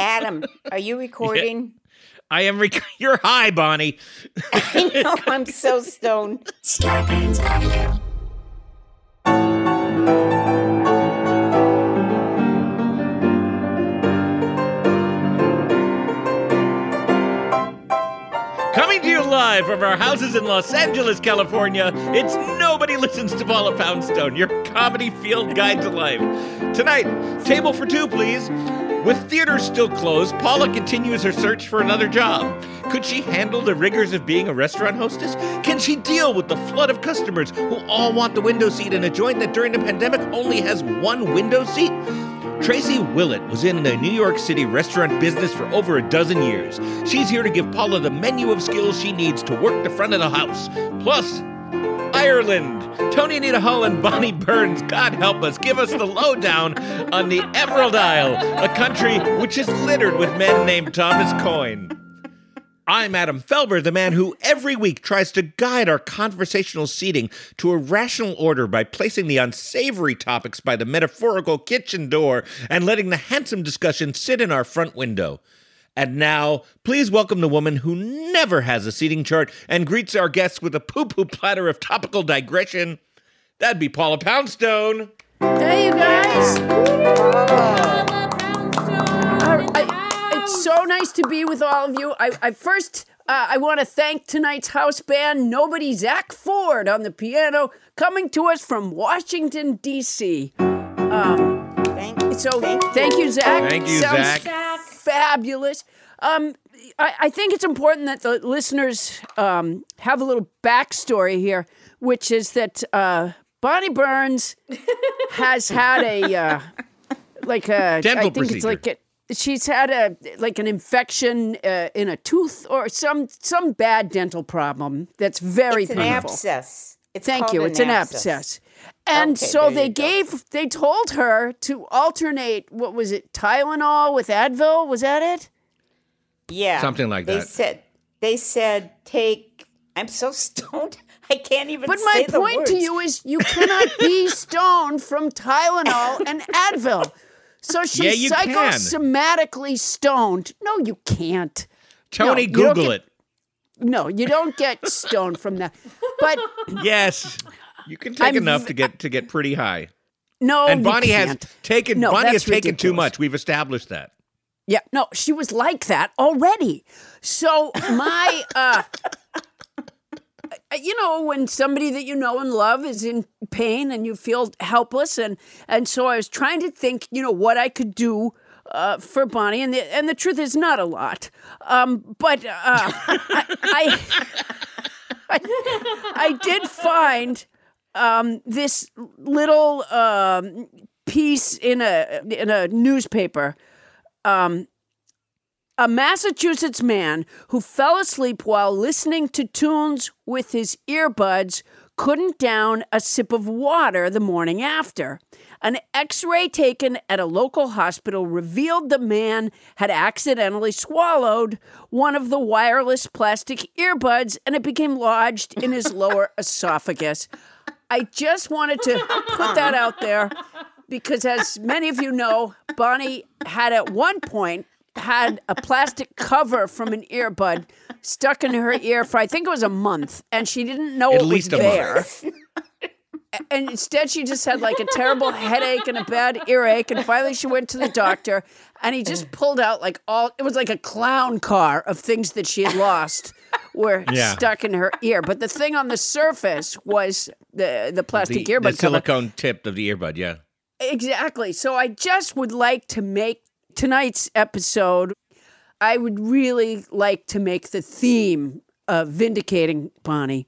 Adam, are you recording? I am. Rec- You're high, Bonnie. I know I'm so stoned. Coming to you live from our houses in Los Angeles, California, it's Nobody Listens to Paula Poundstone, your comedy field guide to life. Tonight, table for two, please. With theaters still closed, Paula continues her search for another job. Could she handle the rigors of being a restaurant hostess? Can she deal with the flood of customers who all want the window seat in a joint that during the pandemic only has one window seat? Tracy Willet was in the New York City restaurant business for over a dozen years. She's here to give Paula the menu of skills she needs to work the front of the house. Plus, Ireland. Toni Anita Hull and Bonnie Burns, God help us, give us the lowdown on the Emerald Isle, a country which is littered with men named Thomas Coyne. I'm Adam Felber, the man who every week tries to guide our conversational seating to a rational order by placing the unsavory topics by the metaphorical kitchen door and letting the handsome discussion sit in our front window. And now, please welcome the woman who never has a seating chart and greets our guests with a poo poo platter of topical digression. That'd be Paula Poundstone. Hey, you guys. All right, It's so nice to be with all of you. I, I first, uh, I want to thank tonight's house band, Nobody Zack Ford on the piano, coming to us from Washington, D.C. Um, Thank you. so thank you, Zack. Thank you, Sounds Zack. Fabulous. Um, I, I think it's important that the listeners um, have a little backstory here, which is that uh, Bonnie Burns has had a uh, like a Dental I think procedure. it's like a, she's had a like an infection uh, in a tooth or some some bad dental problem that's very It's an painful. abscess. It's Thank called you. It's an abscess. And Okay, so they you go. gave, they told her to alternate, what was it, Tylenol with Advil? Was that it? Yeah. Something like they that. said they said take I'm so stoned I can't even But my say the point to you is you cannot be stoned from Tylenol and Advil. So she's Yeah, you can. psychosomatically stoned. No, you can't. Toni, you don't Google get- it. No, you don't get stoned from that. But Yes. You can take I'm enough v- to get to get pretty high. no, and Bonnie has taken No, Bonnie has that's taken too much. We've established that. Yeah, no, she was like that already. So my uh you know when somebody that you know and love is in pain and you feel helpless and and so I was trying to think, you know, what I could do uh, for Bonnie, and the and the truth is not a lot, um, but uh, I, I I did find um, this little um, piece in a in a newspaper. Um, a Massachusetts man who fell asleep while listening to tunes with his earbuds couldn't down a sip of water the morning after. An x ray taken at a local hospital revealed the man had accidentally swallowed one of the wireless plastic earbuds and it became lodged in his lower esophagus. I just wanted to put that out there because as many of you know, Bonnie had at one point had a plastic cover from an earbud stuck in her ear for I think it was a month, and she didn't know At it least a was month. there. And instead, she just had like a terrible headache and a bad earache. And finally, she went to the doctor, and he just pulled out like all it was like a clown car of things that she had lost were Yeah. stuck in her ear. But the thing on the surface was the the plastic The, earbud the cover. silicone tip of the earbud, yeah. Exactly. So I just would like to make tonight's episode, I would really like to make the theme of vindicating Bonnie.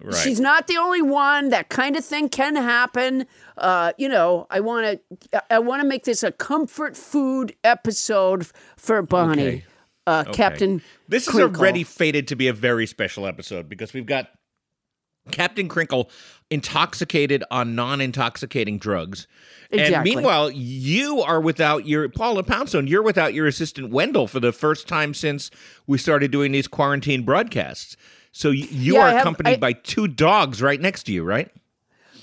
Right. She's not the only one. That kind of thing can happen. Uh, you know, I want to I want to make this a comfort food episode for Bonnie. Okay. Uh, Okay. Captain This is Crinkle. already fated to be a very special episode because we've got Captain Crinkle intoxicated on non-intoxicating drugs. And meanwhile, you are without your Paula Poundstone, you're without your assistant Wendell for the first time since we started doing these quarantine broadcasts. So y- you Yeah, are have- accompanied I- by two dogs right next to you, right?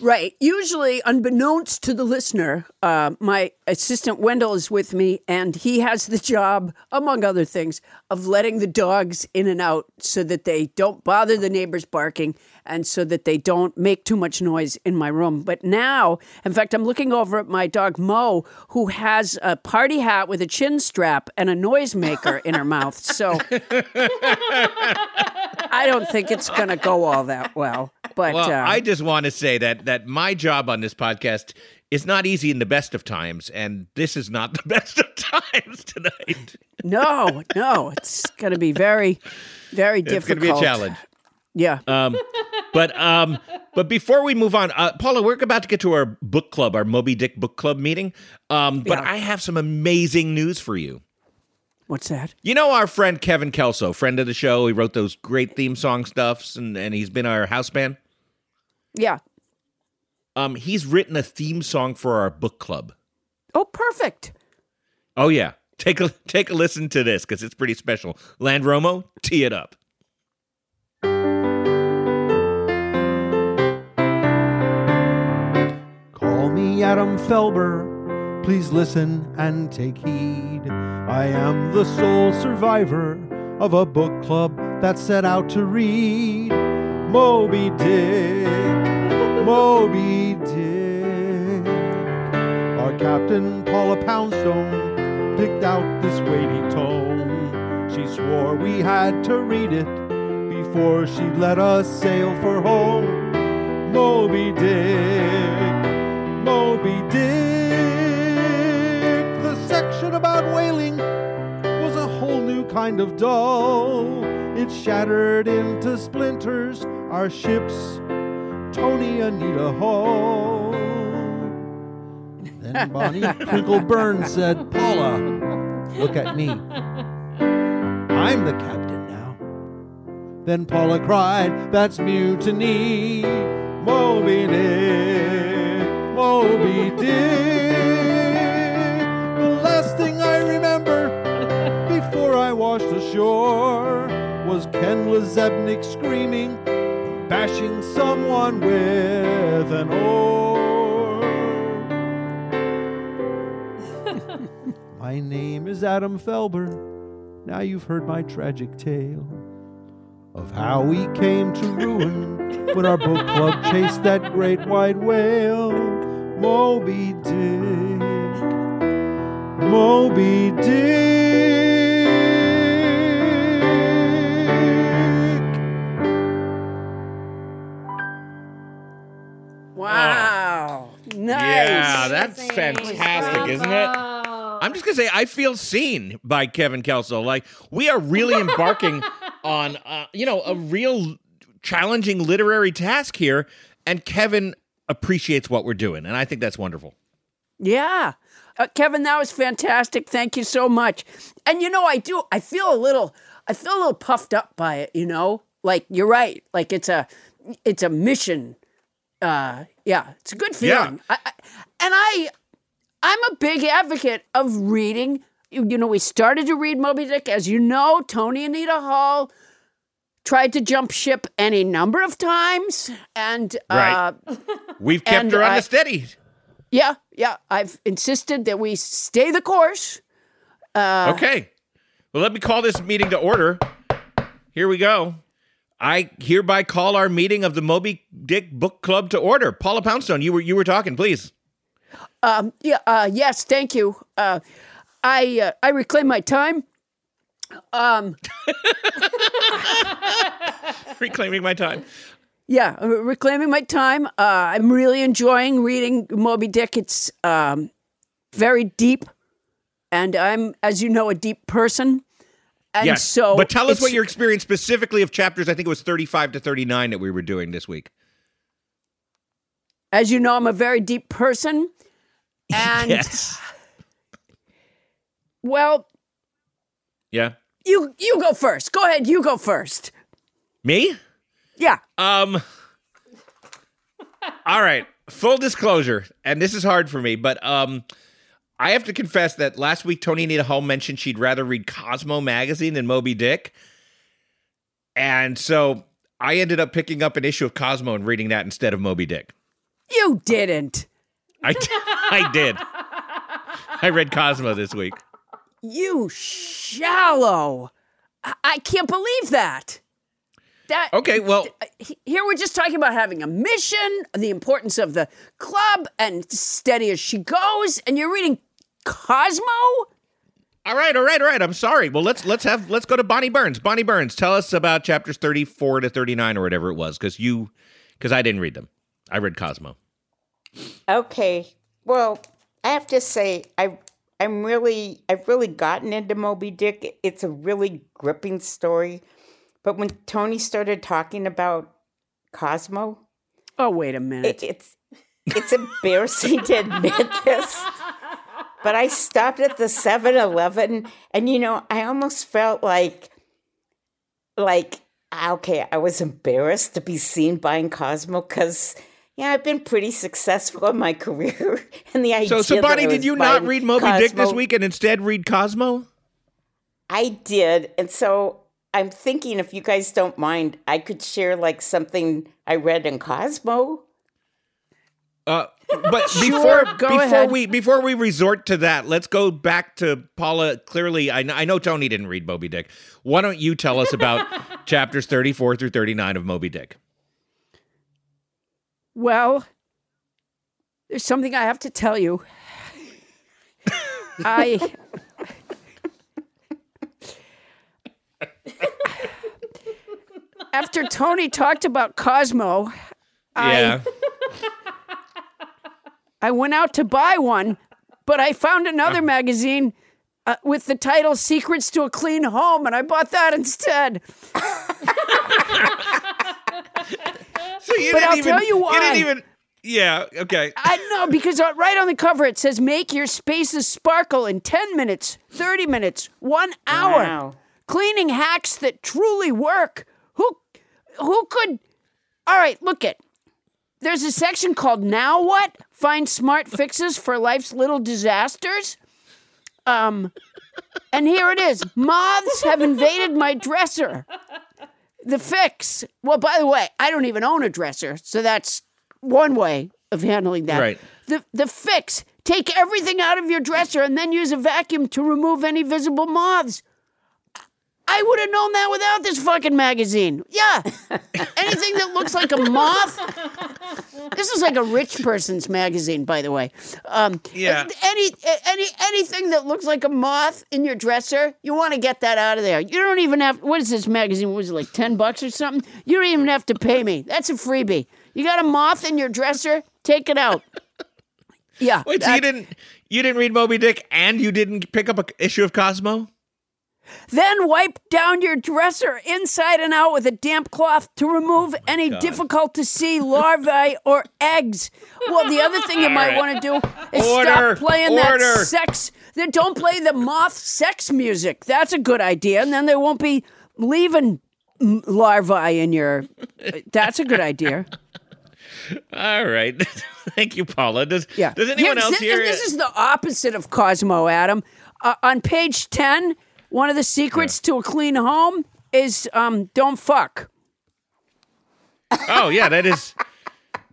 Right. Usually, unbeknownst to the listener, uh, my assistant Wendell is with me, and he has the job, among other things, of letting the dogs in and out so that they don't bother the neighbors barking and so that they don't make too much noise in my room. But now, in fact, I'm looking over at my dog Mo, who has a party hat with a chin strap and a noisemaker in her mouth. So I don't think it's going to go all that well. But Well, uh, I just want to say that that my job on this podcast is not easy in the best of times, and this is not the best of times tonight. No, no, it's going to be very, very It's difficult. It's going to be a challenge. Yeah. Um, but um, but before we move on, uh, Paula, we're about to get to our book club, our Moby Dick book club meeting. Um, but Yeah. I have some amazing news for you. What's that? You know our friend Kevin Kelso, friend of the show. He wrote those great theme song stuffs, and and he's been our house band. Yeah. Um, he's written a theme song for our book club. Oh, perfect. Oh yeah, take a take a listen to this because it's pretty special. Land Romo, tee it up. Call me Adam Felber. Please listen and take heed. I am the sole survivor of a book club that set out to read Moby Dick. Moby Dick. Our captain, Paula Poundstone, picked out this weighty tome. She swore we had to read it before she let us sail for home. Moby Dick, Moby Dick. The section about whaling was a whole new kind of dull. It shattered into splinters our ships, Toni Anita Hull. Then Bonnie Crinkle Burns said, Paula, look at me. I'm the captain now. Then Paula cried, That's mutiny. Moby Dick, Moby Dick. The last thing I remember before I washed ashore was Ken LaZebnik screaming, and bashing someone with an oar. my name is Adam Felber. Now you've heard my tragic tale of how we came to ruin when our book club chased that great white whale, Moby Dick. Moby Dick. Yeah, that's fantastic, isn't it? I'm just gonna say I feel seen by Kevin Kelso. Like we are really embarking on, uh, you know, a real challenging literary task here, and Kevin appreciates what we're doing, and I think that's wonderful. Yeah. Uh, Kevin, that was fantastic. Thank you so much. And you know, I do, I feel a little, I feel a little puffed up by it, you know? Like you're right. Like it's a, it's a mission. Uh, yeah, it's a good Yeah. feeling. I, I, and I, I'm a big advocate of reading. You you know, we started to read Moby Dick. As you know, Toni Anita Hull tried to jump ship any number of times. And, uh, Right. We've kept And her on I- the steady. Yeah, yeah. I've insisted that we stay the course. Uh, okay. Well, let me call this meeting to order. Here we go. I hereby call our meeting of the Moby Dick Book Club to order. Paula Poundstone, you were you were talking, please. Um, yeah, uh, yes, thank you. Uh, I uh, I reclaim my time. Um, Reclaiming my time. yeah, uh, reclaiming my time. Uh, I'm really enjoying reading Moby Dick. It's um, very deep, and I'm, as you know, a deep person. And yes. so, but tell us what your experience specifically of chapters. I think it was thirty-five to thirty-nine that we were doing this week. As you know, I'm a very deep person, and yes. well, Yeah. you you go first. Go ahead. You go first. Me? Yeah. Um. all right. Full disclosure, and this is hard for me, but um, I have to confess that last week Toni Nita Hall mentioned she'd rather read Cosmo magazine than Moby Dick, and so I ended up picking up an issue of Cosmo and reading that instead of Moby Dick. You didn't. I I did. I read Cosmo this week. You shallow. I, can't believe that. That Okay, well, uh, he- here we're just talking about having a mission, the importance of the club, and steady as she goes, and you're reading Cosmo? all right, all right, all right. I'm sorry. Well, let's let's have let's go to Bonnie Burns. Bonnie Burns, tell us about chapters 34 to 39 or whatever it was, because you, because I didn't read them. I read Cosmo. Okay. Well, I have to say, I I'm really I've really gotten into Moby Dick. It's a really gripping story. But when Toni started talking about Cosmo, Oh, wait a minute. it, it's it's embarrassing to admit this. But I stopped at the 7-Eleven and you know, I almost felt like like okay, I was embarrassed to be seen buying Cosmo cuz yeah, I've been pretty successful in my career, and the idea. So, so that did you not read Moby Dick this Cosmo- week and instead read Cosmo? I did, and so I'm thinking if you guys don't mind, I could share like something I read in Cosmo. Uh, but Sure, before go before ahead. we before we resort to that, let's go back to Paula. Clearly, I, I know Toni didn't read Moby Dick. Why don't you tell us about chapters thirty four through thirty nine of Moby Dick? Well, there's something I have to tell you. I. After Toni talked about Cosmo, Yeah, I went out to buy one, but I found another magazine uh, with the title Secrets to a Clean Home, and I bought that instead. so you But didn't I'll even tell you why. didn't even. Yeah, okay. I know because uh, right on the cover it says make your spaces sparkle in 10 minutes, 30 minutes, 1 hour. Wow. Cleaning hacks that truly work. Who who could All right, look it. There's a section called Now What? Find smart fixes for life's little disasters. Um and here it is. Moths have invaded my dresser. The fix. Well, by the way, I don't even own a dresser, so that's one way of handling that. Right. The the fix. Take everything out of your dresser and then use a vacuum to remove any visible moths. I would have known that without this fucking magazine. Yeah. Anything that looks like a moth. This is like a rich person's magazine, by the way. Um, Yeah. Any any anything that looks like a moth in your dresser, you want to get that out of there. You don't even have. What is this magazine? Was it like ten bucks or something? You don't even have to pay me. That's a freebie. You got a moth in your dresser? Take it out. Yeah. Wait, so you didn't you didn't read Moby Dick and you didn't pick up an issue of Cosmo? Then wipe down your dresser inside and out with a damp cloth to remove any difficult to see larvae or eggs. Well, the other thing you might right. want to do is Order, stop playing order. that sex. Then don't play the moth sex music. That's a good idea, and then they won't be leaving larvae in your. That's a good idea. All right. Thank you, Paula. Does Yeah. does anyone Here's- else this, here This is the opposite of Cosmo, Adam. Uh, on page 10, one of the secrets to a clean home is um, don't fuck. Oh, yeah, that is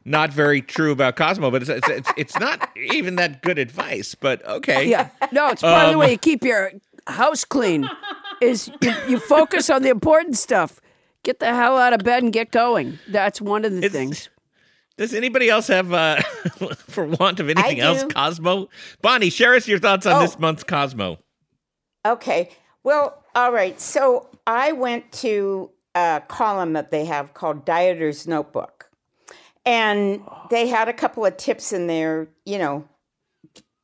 not very true about Cosmo, but it's it's, it's, it's not even that good advice. But okay. Yeah. No, it's part of the Um, way you keep your house clean. Is you, you focus on the important stuff. Get the hell out of bed and get going. That's one of the It's- things. Does anybody else have, uh, for want of anything else. Cosmo? Bonnie, share us your thoughts on Oh. this month's Cosmo. Okay. Well, all right. So I went to a column that they have called Dieter's Notebook. And they had a couple of tips in there, you know,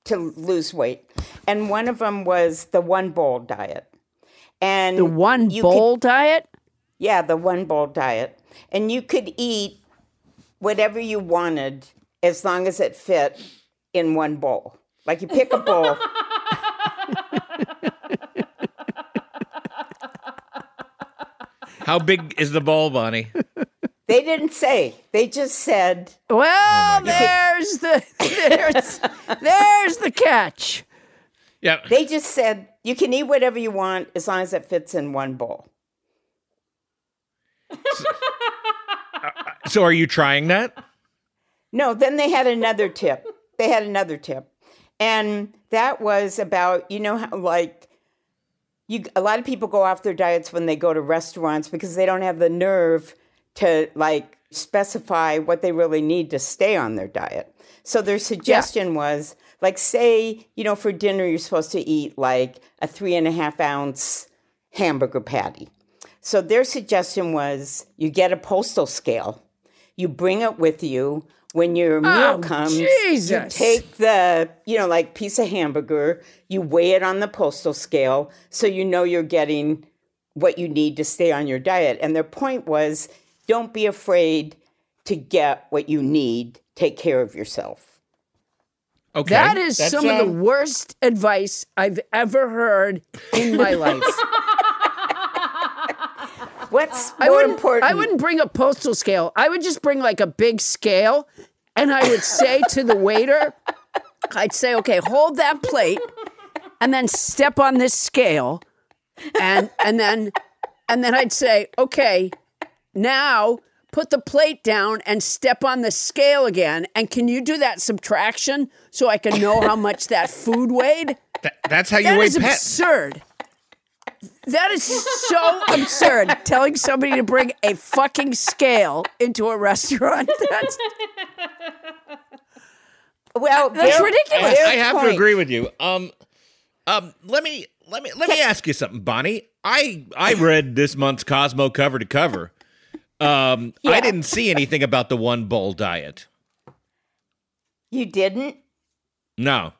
to lose weight. And one of them was the one bowl diet. And The one you could- bowl diet. yeah, the one bowl diet. And you could eat whatever you wanted as long as it fit in one bowl. Like you pick a bowl. How big is the bowl, Bonnie? They didn't say. They just said Well, oh, there's the there's there's the catch. Yeah. They just said you can eat whatever you want as long as it fits in one bowl. So uh, are you trying that? No, then they had another tip. They had another tip. And that was about, you know, how like you a lot of people go off their diets when they go to restaurants because they don't have the nerve to like specify what they really need to stay on their diet. So their suggestion was like say, you know, for dinner you're supposed to eat like a three and a half ounce hamburger patty. So their suggestion was you get a postal scale, you bring it with you. When your meal Oh, comes, you take the, you know, like piece of hamburger, you weigh it on the postal scale so you know you're getting what you need to stay on your diet. And their point was don't be afraid to get what you need, take care of yourself. Okay. That is That's, some of the um, worst advice I've ever heard in my life. What's I more wouldn't, important? I wouldn't bring a postal scale. I would just bring like a big scale and I would say to the waiter, I'd say, okay, hold that plate and then step on this scale. And and then and then I'd say, okay, now put the plate down and step on the scale again. And can you do that subtraction so I can know how much that food weighed? Th- that's how you That weigh is pets. absurd. That is so absurd. Telling somebody to bring a fucking scale into a restaurant. That's well, that's their- ridiculous. their I have to agree with you. Um, um, let me let me let me ask you something, Bonnie. I I read this month's Cosmo cover to cover. Um, I didn't see anything about the one bowl diet. You didn't? No.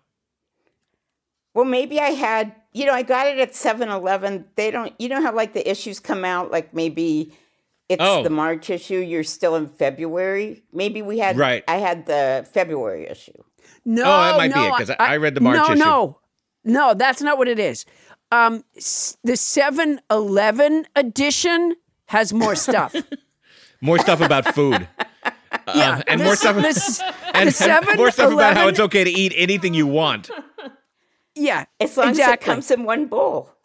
Well, maybe I had, you know, I got it at 7 Eleven. They don't, you know how like the issues come out, like maybe it's Oh. the March issue, you're still in February. Maybe we had, Right. I had the February issue. No, Oh, that might be no, it, 'cause I- I read the March no, issue. No, no, that's not what it is. Um, s- the 7-Eleven edition has more stuff. More stuff about food. yeah, Um, and the more stuff the and, the and more stuff about how it's okay to eat anything you want. Yeah, As long as it comes in one bowl.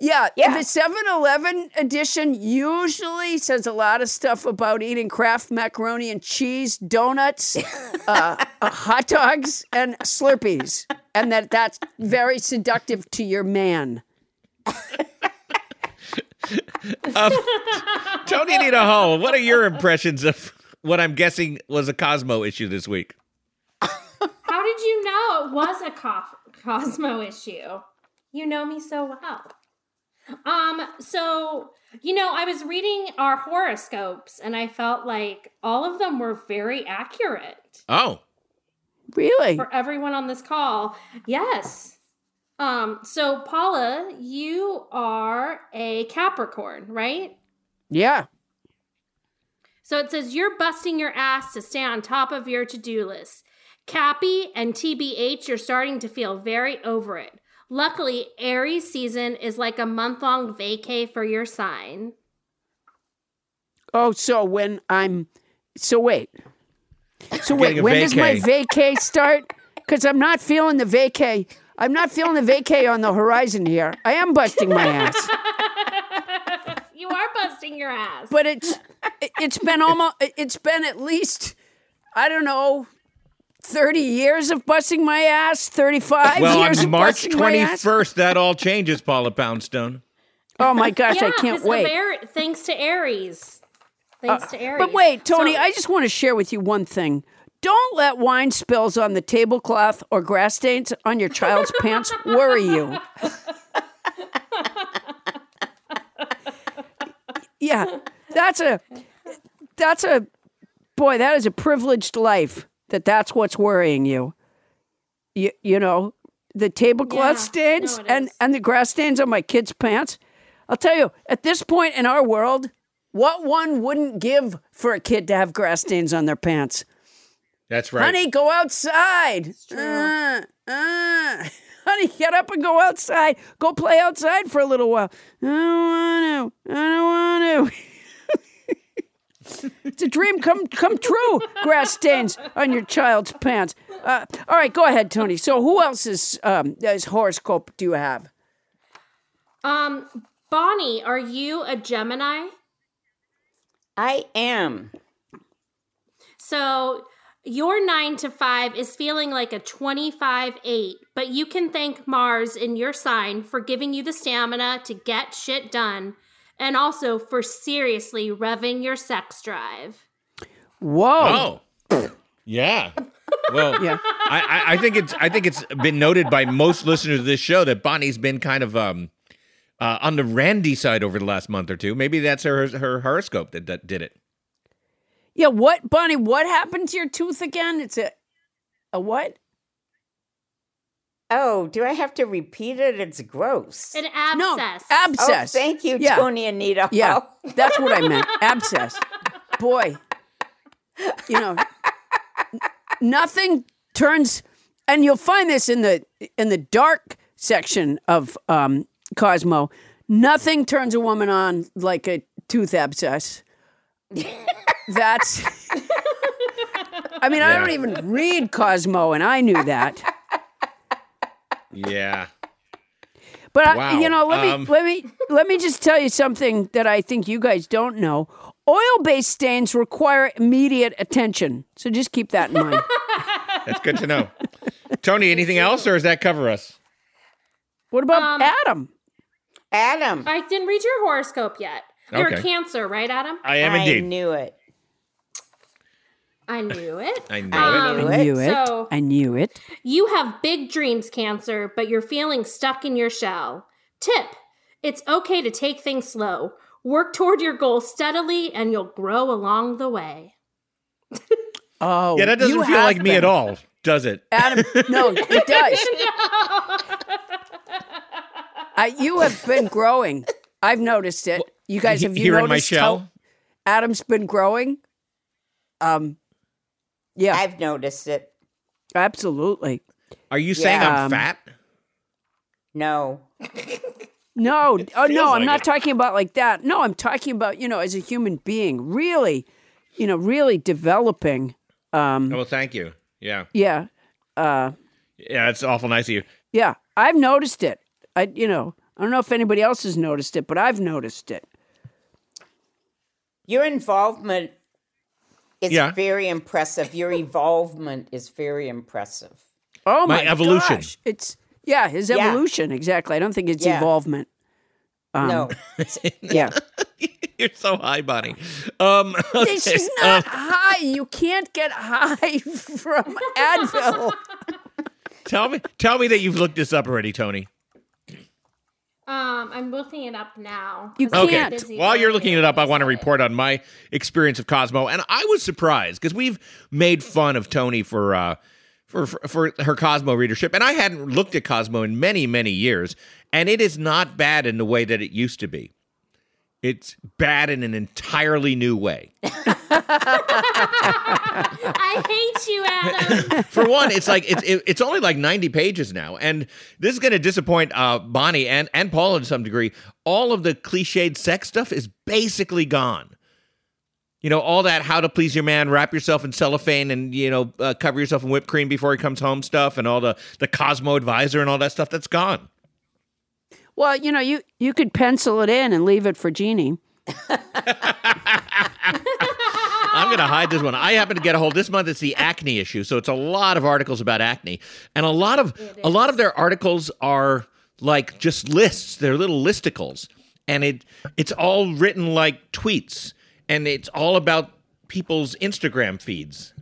Yeah, Yeah. the 7-Eleven edition usually says a lot of stuff about eating Kraft macaroni and cheese, donuts, uh, uh, hot dogs, and Slurpees, and that that's very seductive to your man. Toni Nita Hall, what are your impressions of what I'm guessing was a Cosmo issue this week? How did you know it was a co- Cosmo issue? You know me so well. Um, so you know, I was reading our horoscopes and I felt like all of them were very accurate Oh, Really? for everyone on this call. Yes. Um, so Paula, you are a Capricorn, right? Yeah. So it says you're busting your ass to stay on top of your to-do list. Cappy and TBH, you're starting to feel very over it. Luckily, Aries season is like a month-long vacay for your sign. Oh, so when I'm, so wait, so wait, Getting a when does my vacay. vacay start? Because I'm not feeling the vacay. I'm not feeling the vacay on the horizon here. I am busting my ass. You are busting your ass. but it's it's been almost it's been at least I don't know, 30 years of busting my ass, 35 Well, years on of March busting my ass. 21st, that all changes, Paula Poundstone. Oh my gosh, yeah, I can't 'cause of wait. Ar- thanks to Aries. Uh, thanks to Aries. But wait, Toni, So- I just want to share with you one thing. Don't let wine spills on the tablecloth or grass stains on your child's pants worry you. yeah, that's a that's a boy. That is a privileged life. That that's what's worrying you. You you know the tablecloth Yeah, stains no, and is. and the grass stains on my kids' pants. I'll tell you, at this point in our world, what one wouldn't give for a kid to have grass stains on their pants? That's right. Honey, go outside. Uh, uh. Honey, get up and go outside. Go play outside for a little while. I don't want to. I don't want to. it's a dream come come true. Grass stains on your child's pants. Uh, all right, go ahead, Toni. So, who else's um, his horoscope do you have? Um, Bonnie, are you a Gemini? I am. So your nine to five is feeling like a 25 8, but you can thank Mars in your sign for giving you the stamina to get shit done and also for seriously revving your sex drive. Whoa. Oh, yeah. Well, Yeah. I, I, I think it's I think it's been noted by most listeners of this show that Bonnie's been kind of um uh, on the randy side over the last month or two. Maybe that's her her horoscope that, that did it. Yeah, what, Bonnie? What happened to your tooth again? It's a, a what? Oh, do I have to repeat it? It's gross. An No, abscess. oh, abscess. thank you, Yeah. Toni Anita. Yeah, that's what I meant. Abscess. Boy, you know, n- nothing turns, and you'll find this in the in the dark section of um, Cosmo. Nothing turns a woman on like a tooth abscess. That's. I mean, I don't even read Cosmo, and I knew that. Yeah. But I, you know, let me Um, let me let me just tell you something that I think you guys don't know. Oil-based stains require immediate attention, so just keep that in mind. That's good to know. Toni, anything else, or does that cover us? What about Um, Adam? Adam. I didn't read your horoscope yet. You're Okay. a Cancer, right, Adam? I am indeed. I indeed. knew it. I knew it. I knew Um, it. I knew it. So- I knew it. You have big dreams, Cancer, but you're feeling stuck in your shell. Tip It's okay to take things slow. Work toward your goal steadily, and you'll grow along the way. Oh, Yeah, that doesn't feel have like me at all, does it? Adam. No, it does. I, you have been growing. I've noticed it. You guys have you Here in my noticed how shell. Adam's been growing? Um, yeah, I've noticed it. absolutely. Are you saying Yeah. I'm Um, fat? No. No, oh feels no, I'm like not it. talking about like that. No, I'm talking about you know as a human being, really, you know, really developing. Um, Oh, well, thank you. Yeah. yeah, uh, Yeah, that's awful nice of you. yeah. I've noticed it. I, you know, I don't know if anybody else has noticed it, but I've noticed it. Your involvement is Yeah. very impressive. Your evolvement is very impressive. Oh My my, evolution. gosh. It's yeah, his Yeah. evolution exactly. I don't think it's Yeah. evolvement. Um, no. Yeah, You're so high, Bonnie. Um, this okay, is not high. You can't get high from Advil. Tell me, tell me that you've looked this up already, Toni. Um, I'm looking it up now. You can't. busy While you're looking it up, I want to report on my experience of Cosmo, and I was surprised because we've made fun of Toni for uh, for for her Cosmo readership, and I hadn't looked at Cosmo in many many years, and it is not bad in the way that it used to be. It's bad in an entirely new way. I hate you, Adam. For one, it's like it's it, it's only like ninety pages now, and this is going to disappoint uh, Bonnie and and Paul to some degree. All of the cliched sex stuff is basically gone. You know, all that how to please your man, wrap yourself in cellophane, and you know, uh, cover yourself in whipped cream before he comes home stuff, and all the the Cosmo advisor and all that stuff. That's gone. Well, you know, you you could pencil it in and leave it for Jeannie. I'm going to hide this one. I happen to get a hold this month. It's the acne issue, so it's a lot of articles about acne, and a lot of a lot of their articles are like just lists. They're little listicles, and it it's all written like tweets, and it's all about people's Instagram feeds.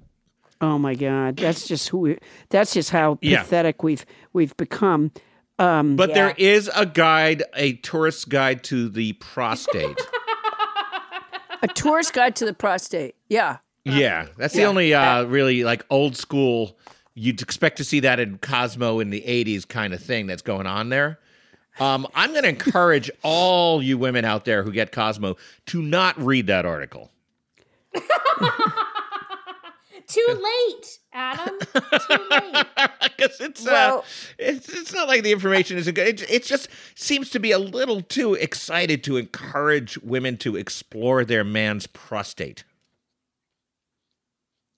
Oh my God, that's just who. We, that's just how Yeah. pathetic we've we've become. Um, But there is a guide, a tourist's guide to the prostate. a tourist guide to the prostate. Yeah. Yeah, that's the only uh, really like old school. You'd expect to see that in Cosmo in the '80s kind of thing that's going on there. Um, I'm going to encourage all you women out there who get Cosmo to not read that article. Too late, Adam. Too late. Because it's uh, it's it's not like the information isn't good. It, it just seems to be a little too excited to encourage women to explore their man's prostate.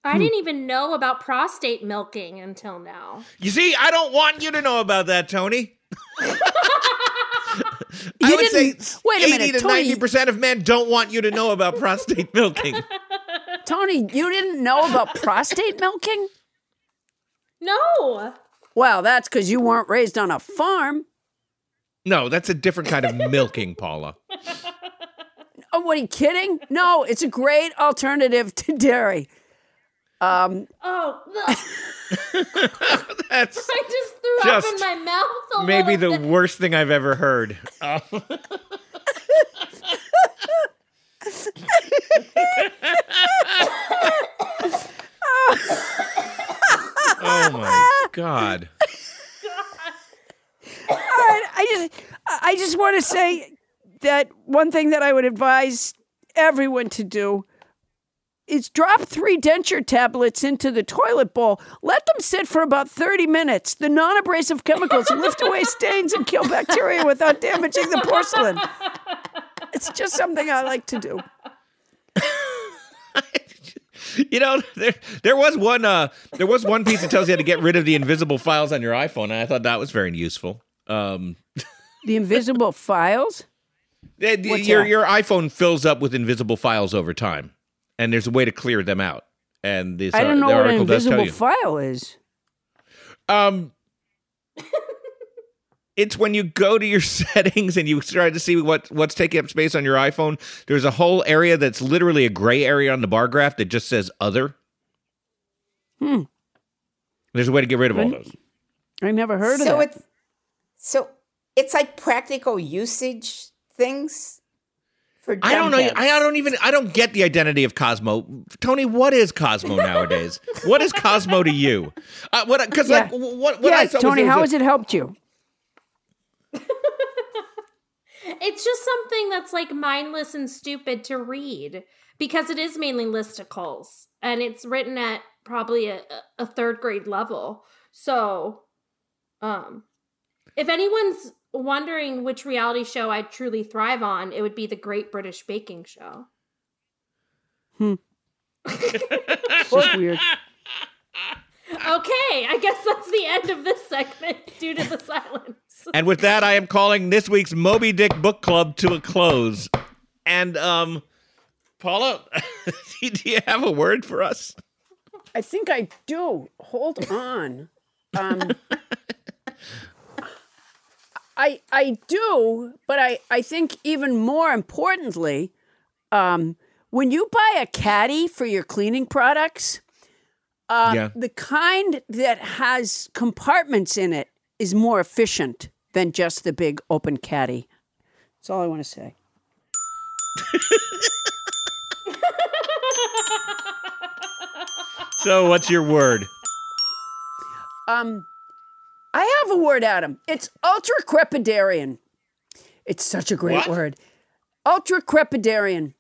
I didn't even know about prostate milking until now. You see, I don't want you to know about that, Toni. I You would say wait a 80 minute, to Toni. 90% of men don't want you to know about prostate milking. Toni, you didn't know about prostate milking? No. Well, that's because you weren't raised on a farm. No, that's a different kind of milking, Paula. Oh, what are you kidding? No, it's a great alternative to dairy. Um, Oh, ugh. That's I just threw Just up in my mouth. A maybe the bit. worst thing I've ever heard. Oh. Oh my god. all right, I just, I just want to say that one thing that I would advise everyone to do is drop three denture tablets into the toilet bowl. Let them sit for about 30 minutes. The non abrasive chemicals lift away stains and kill bacteria without damaging the porcelain. It's just something I like to do. You know, there there was one uh there was one piece that tells you how to get rid of the invisible files on your iPhone, and I thought that was very useful. Um The invisible files? What's your that? your iPhone fills up with invisible files over time, and there's a way to clear them out. And this I don't know what an article does tell invisible file is. Um, it's when you go to your settings and you try to see what what's taking up space on your iPhone. There's a whole area that's literally a gray area on the bar graph that just says "other." Hmm. There's a way to get rid of all those. I never heard so of that. So it's so it's like practical usage things for I don't know. dumbheads. I don't even. I don't get the identity of Cosmo. Toni, what is Cosmo nowadays? what is Cosmo to you? Uh, what? Because like, what? What yeah, I saw Toni, was how a- has it helped you? It's just something that's like mindless and stupid to read because it is mainly listicles and it's written at probably a, a third grade level. So, um, if anyone's wondering which reality show I'd truly thrive on, it would be the Great British Baking Show. It's just weird. Okay, I guess that's the end of this segment due to the silence. And with that, I am calling this week's Moby Dick Book Club to a close. And um, Paula, do you have a word for us? I think I do. Hold on. Um, I I do, but I I think even more importantly, um, when you buy a caddy for your cleaning products, um, Yeah. the kind that has compartments in it is more efficient than just the big open caddy. That's all I want to say. So, what's your word? Um, I have a word, Adam. It's ultracrepidarian. It's such a great What? word. Ultracrepidarian.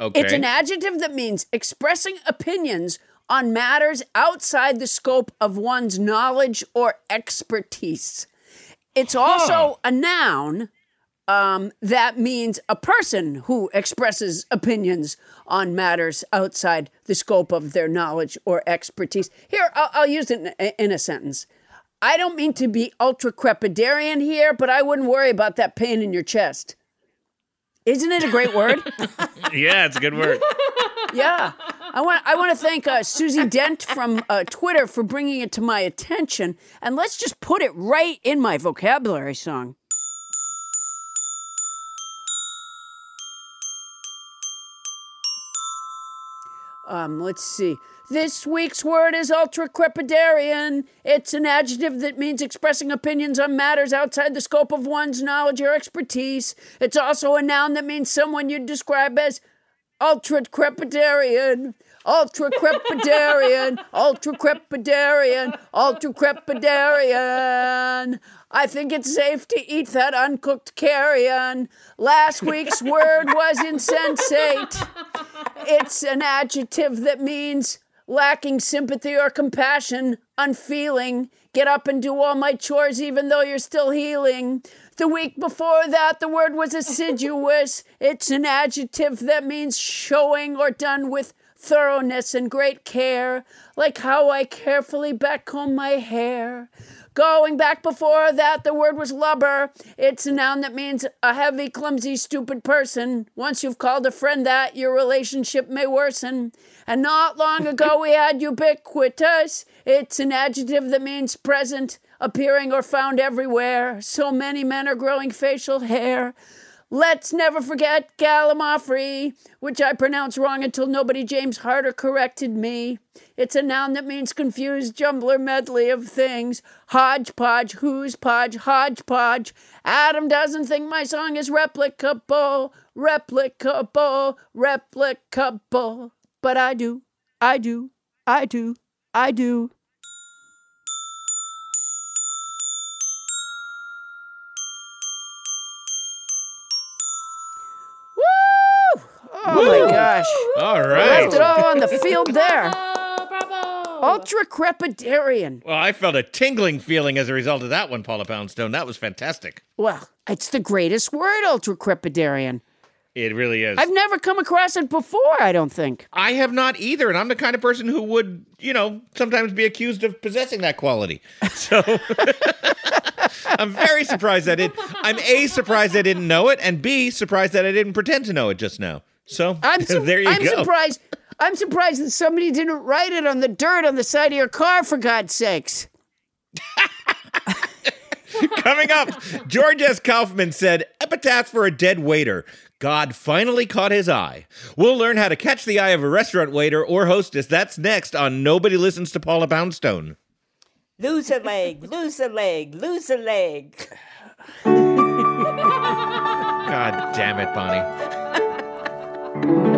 Okay. It's an adjective that means expressing opinions on matters outside the scope of one's knowledge or expertise. It's also a noun um, that means a person who expresses opinions on matters outside the scope of their knowledge or expertise. Here, I'll, I'll use it in, in a sentence. I don't mean to be ultracrepidarian here, but I wouldn't worry about that pain in your chest. Isn't it a great word? yeah, it's a good word. yeah. I want I want to thank uh, Susie Dent from uh, Twitter for bringing it to my attention, and let's just put it right in my vocabulary song. Um, let's see. This week's word is ultracrepidarian. It's an adjective that means expressing opinions on matters outside the scope of one's knowledge or expertise. It's also a noun that means someone you'd describe as ultracrepidarian. Ultra crepidarian, ultracrepidarian, ultra crepidarian. I think it's safe to eat that uncooked carrion. Last week's word was insensate. It's an adjective that means lacking sympathy or compassion, unfeeling. Get up and do all my chores even though you're still healing. The week before that, the word was assiduous. It's an adjective that means showing or done with thoroughness and great care, like how I carefully backcomb my hair. Going back before that, the word was lubber. It's a noun that means a heavy, clumsy, stupid person. Once you've called a friend that, your relationship may worsen. And not long ago, we had ubiquitous. It's an adjective that means present, appearing, or found everywhere. So many men are growing facial hair. Let's never forget Gallimaufry, which I pronounced wrong until nobody James Harder corrected me. It's a noun that means confused jumbler medley of things. Hodgepodge, who's podge, hodgepodge. Adam doesn't think my song is replicable, replicable, replicable. But I do, I do, I do, I do. Woo! Oh my gosh. All right. Left it all on the field there. Ultracrepidarian. Well, I felt a tingling feeling as a result of that one, Paula Poundstone. That was fantastic. Well, it's the greatest word, ultracrepidarian. It really is. I've never come across it before, I don't think. I have not either, and I'm the kind of person who would, you know, sometimes be accused of possessing that quality. So I'm very surprised that it. I'm a surprised I didn't know it, and b surprised that I didn't pretend to know it just now. So I'm su- there you I'm go. surprised. I'm surprised that somebody didn't write it on the dirt on the side of your car, for God's sakes. Coming up, George S. Kaufman said, Epitaph for a dead waiter. God finally caught his eye. We'll learn how to catch the eye of a restaurant waiter or hostess. That's next on Nobody Listens to Paula Poundstone. Lose a leg, lose a leg, lose a leg. God damn it, Bonnie.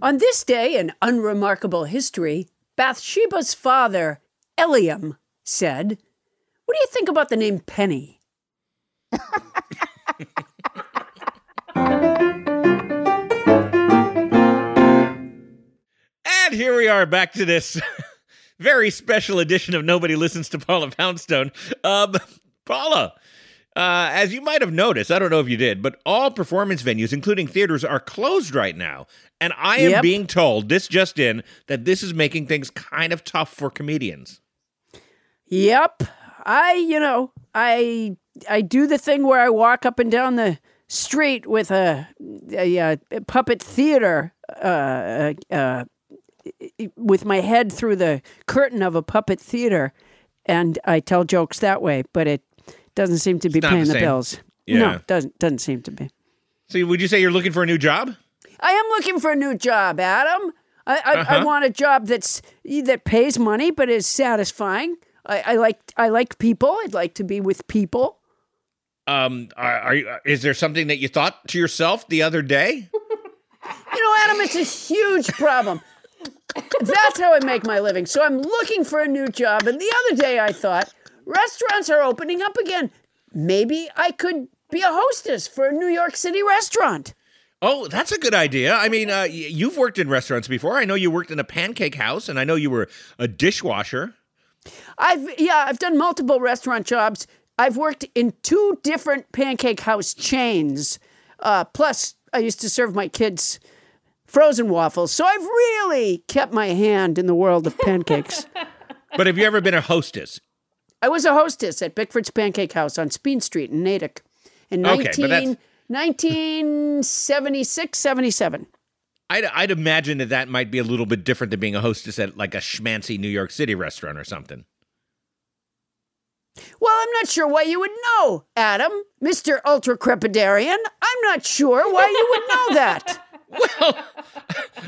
On this day in unremarkable history, Bathsheba's father, Eliam, said, What do you think about the name Penny? And here we are back to this very special edition of Nobody Listens to Paula Poundstone. Um, Paula, uh, as you might have noticed, I don't know if you did, but all performance venues, including theaters, are closed right now. And I am Yep. being told, this just in, that this is making things kind of tough for comedians. Yep. I, you know, I I do the thing where I walk up and down the street with a, a, uh puppet theater uh, uh, with my head through the curtain of a puppet theater, and I tell jokes that way. But it doesn't seem to be paying the the, bills. Yeah. No, doesn't doesn't seem to be. So, would you say you're looking for a new job? I am looking for a new job, Adam. I, I, I Uh-huh. want a job that's that pays money but is satisfying. I, I like I like people. I'd like to be with people. Um, are, are you, is there something that you thought to yourself the other day? You know, Adam, it's a huge problem. That's how I make my living. So I'm looking for a new job. And the other day I thought, restaurants are opening up again. Maybe I could be a hostess for a New York City restaurant. Oh, that's a good idea. I mean, uh, you've worked in restaurants before. I know you worked in a pancake house, and I know you were a dishwasher. I've yeah, I've done multiple restaurant jobs. I've worked in two different pancake house chains. Uh, plus, I used to serve my kids frozen waffles. So I've really kept my hand in the world of pancakes. But have you ever been a hostess? I was a hostess at Bickford's Pancake House on Speen Street in Natick in Okay, 19, 1976, 77. I'd, I'd imagine that that might be a little bit different than being a hostess at like a schmancy New York City restaurant or something. Well, I'm not sure why you would know, Adam, Mr. Ultracrepidarian. I'm not sure why you would know that. Well,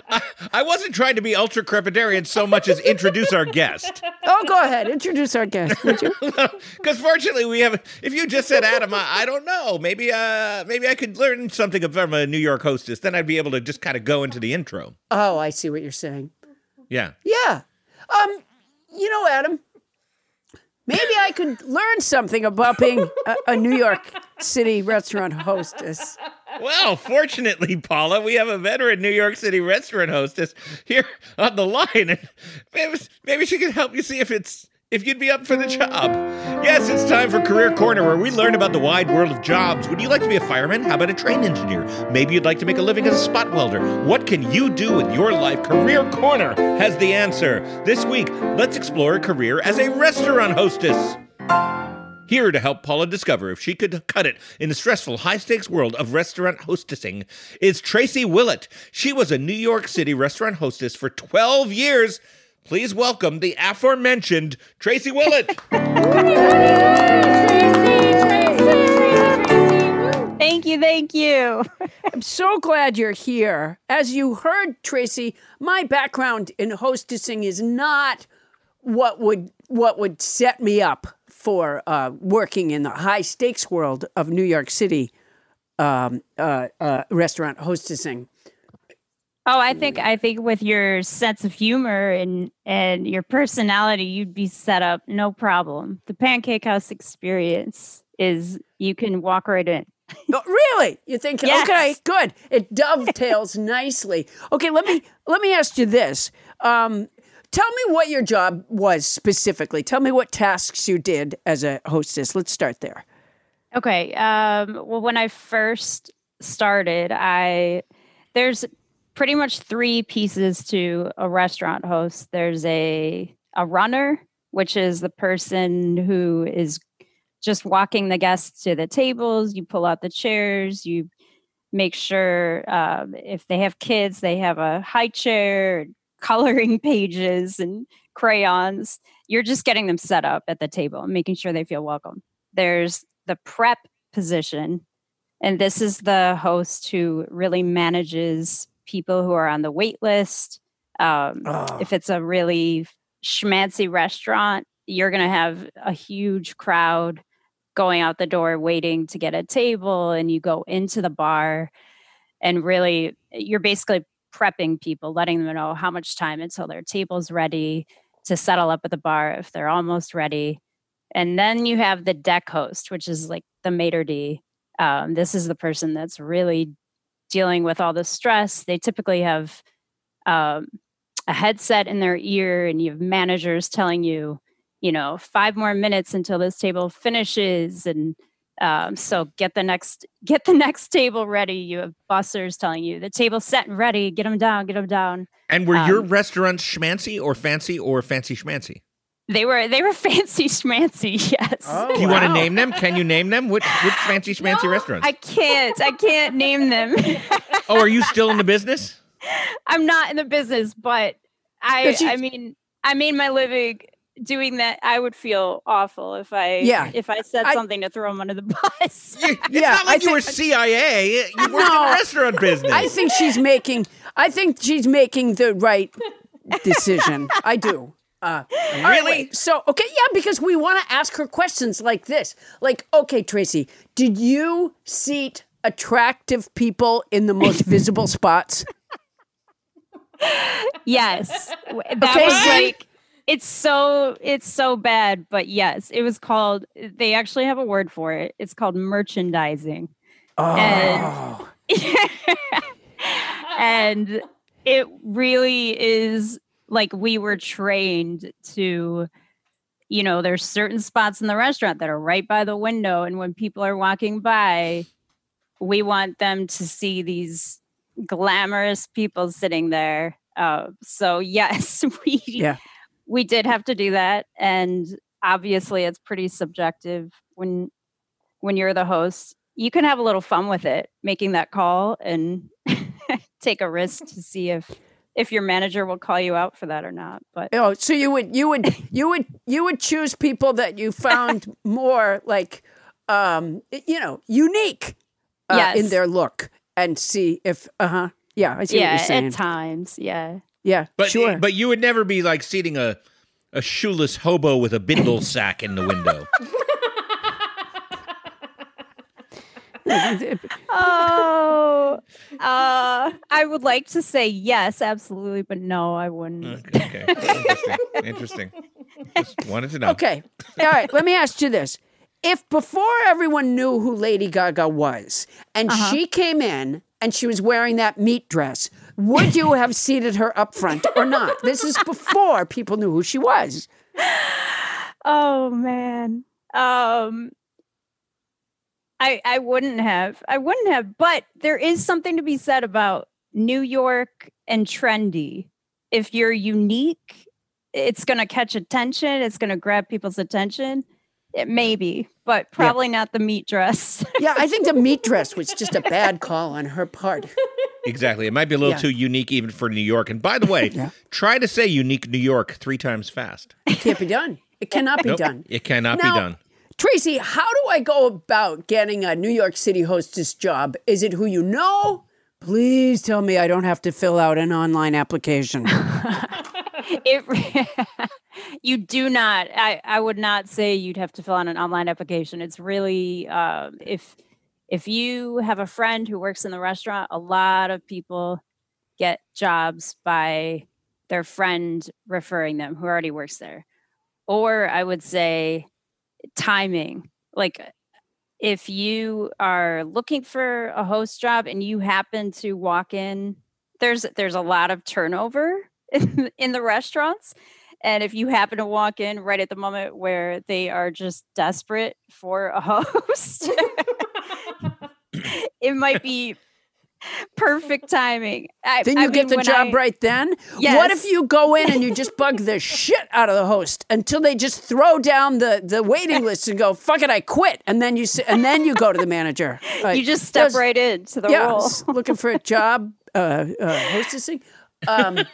I, I wasn't trying to be ultracrepidarian so much as introduce our guest. Oh, go ahead. Introduce our guest, would you? Because fortunately, we have. If you just said Adam, I, I don't know. Maybe, uh, maybe I could learn something from a New York hostess. Then I'd be able to just kind of go into the intro. Oh, I see what you're saying. Yeah. Yeah. Um, you know, Adam, maybe I could learn something about being a, a New York City restaurant hostess. Well, fortunately, Paula, we have a veteran New York City restaurant hostess here on the line, maybe, maybe she can help you see if it's if you'd be up for the job. Yes, it's time for Career Corner, where we learn about the wide world of jobs. Would you like to be a fireman? How about a train engineer? Maybe you'd like to make a living as a spot welder. What can you do with your life? Career Corner has the answer. This week, let's explore a career as a restaurant hostess. Here to help Paula discover if she could cut it in the stressful, high stakes world of restaurant hostessing is Tracy Willet. She was a New York City restaurant hostess for 12 years. Please welcome the aforementioned Tracy Willet. Thank you, thank you. I'm so glad you're here. As you heard, Tracy, my background in hostessing is not what would what would set me up for uh, working in the high stakes world of New York City um, uh, uh, restaurant hostessing. Oh, I think I think with your sense of humor and and your personality, you'd be set up no problem. The Pancake House experience is you can walk right in. Oh, really? You think? Yes. Okay, good. It dovetails nicely. Okay, let me let me ask you this. Um, tell me what your job was specifically. Tell me what tasks you did as a hostess. Let's start there. Okay. Um, well, when I first started, I there's pretty much three pieces to a restaurant host. There's a a runner, which is the person who is just walking the guests to the tables. You pull out the chairs. You make sure um, if they have kids, they have a high chair, coloring pages, and crayons. You're just getting them set up at the table and making sure they feel welcome. There's the prep position, and this is the host who really manages people who are on the wait list. Um, Oh. If it's a really schmancy restaurant, you're going to have a huge crowd going out the door waiting to get a table, and you go into the bar and really, you're basically prepping people, letting them know how much time until their table's ready to settle up at the bar if they're almost ready. And then you have the deck host, which is like the maitre d'. Um, this is the person that's really dealing with all the stress. They typically have um, a headset in their ear, and you have managers telling you, you know, five more minutes until this table finishes, and um, so get the next get the next table ready. You have bussers telling you the table's set and ready. Get them down. Get them down. And were your Um, restaurants schmancy or fancy or fancy schmancy? They were they were fancy schmancy. Yes. Oh, Do you want to name them? Can you name them? Which which fancy schmancy restaurants? I can't. I can't name them. oh, are you still in the business? I'm not in the business, but I you- I mean I made my living doing that. I would feel awful if I Yeah. if I said I- something to throw them under the bus. You- It's Yeah, not like I you were CIA. You worked in No. the restaurant business. I think she's making. I think she's making the right decision. I do. Uh, Really? wait. So okay, yeah, because we want to ask her questions like this. Like, okay, Tracy, did you seat attractive people in the most visible spots? yes. W- That Okay, was like it's so it's so bad, but yes, it was called they actually have a word for it. It's called merchandising. Oh, and it really is like we were trained to you know there's certain spots in the restaurant that are right by the window and when people are walking by we want them to see these glamorous people sitting there uh, so yes we Yeah. We did have to do that and obviously it's pretty subjective when when you're the host you can have a little fun with it making that call and take a risk to see if if your manager will call you out for that or not but oh, so you would you would you would you would choose people that you found more like, um, you know, unique uh, in their look, and see if uh huh. Yeah, I see yeah what you're saying. at times yeah yeah, but sure. but you would never be like seating a a shoeless hobo with a bindle sack in the window. oh uh i would like to say yes absolutely but no i wouldn't Okay, okay. interesting. Interesting. Just wanted to know. Okay. All right. Let me ask you this. If before everyone knew who Lady Gaga was and Uh-huh. she came in and she was wearing that meat dress, would you have seated her up front or not? This is before people knew who she was. Oh man. Um I I wouldn't have. I wouldn't have, but there is something to be said about New York and trendy. If you're unique, it's going to catch attention, it's going to grab people's attention. It may be, but probably not the meat dress. Yeah, I think the meat dress was just a bad call on her part. Exactly. It might be a little Yeah. too unique even for New York. And by the way, Yeah. try to say unique New York three times fast. It can't be done. It cannot be Nope, done. It cannot Now- be done. Tracy, how do I go about getting a New York City hostess job? Is it who you know? Please tell me I don't have to fill out an online application. it you do not I, I would not say you'd have to fill out an online application it's really um, if if you have a friend who works in the restaurant a lot of people get jobs by their friend referring them who already works there. Or i would say timing like uh, if you are looking for a host job and you happen to walk in there's there's a lot of turnover in, in the restaurants. And if you happen to walk in right at the moment where they are just desperate for a host it might be perfect timing. I, Then I you get mean, the job I- right then. What if you go in and you just bug the shit out of the host until they just throw down the, the waiting list and go, "Fuck it, I quit," and then you and then you go to the manager. Like, You just step "Does- right into the yeah, role. looking for a job, uh, uh, hostessing. Um,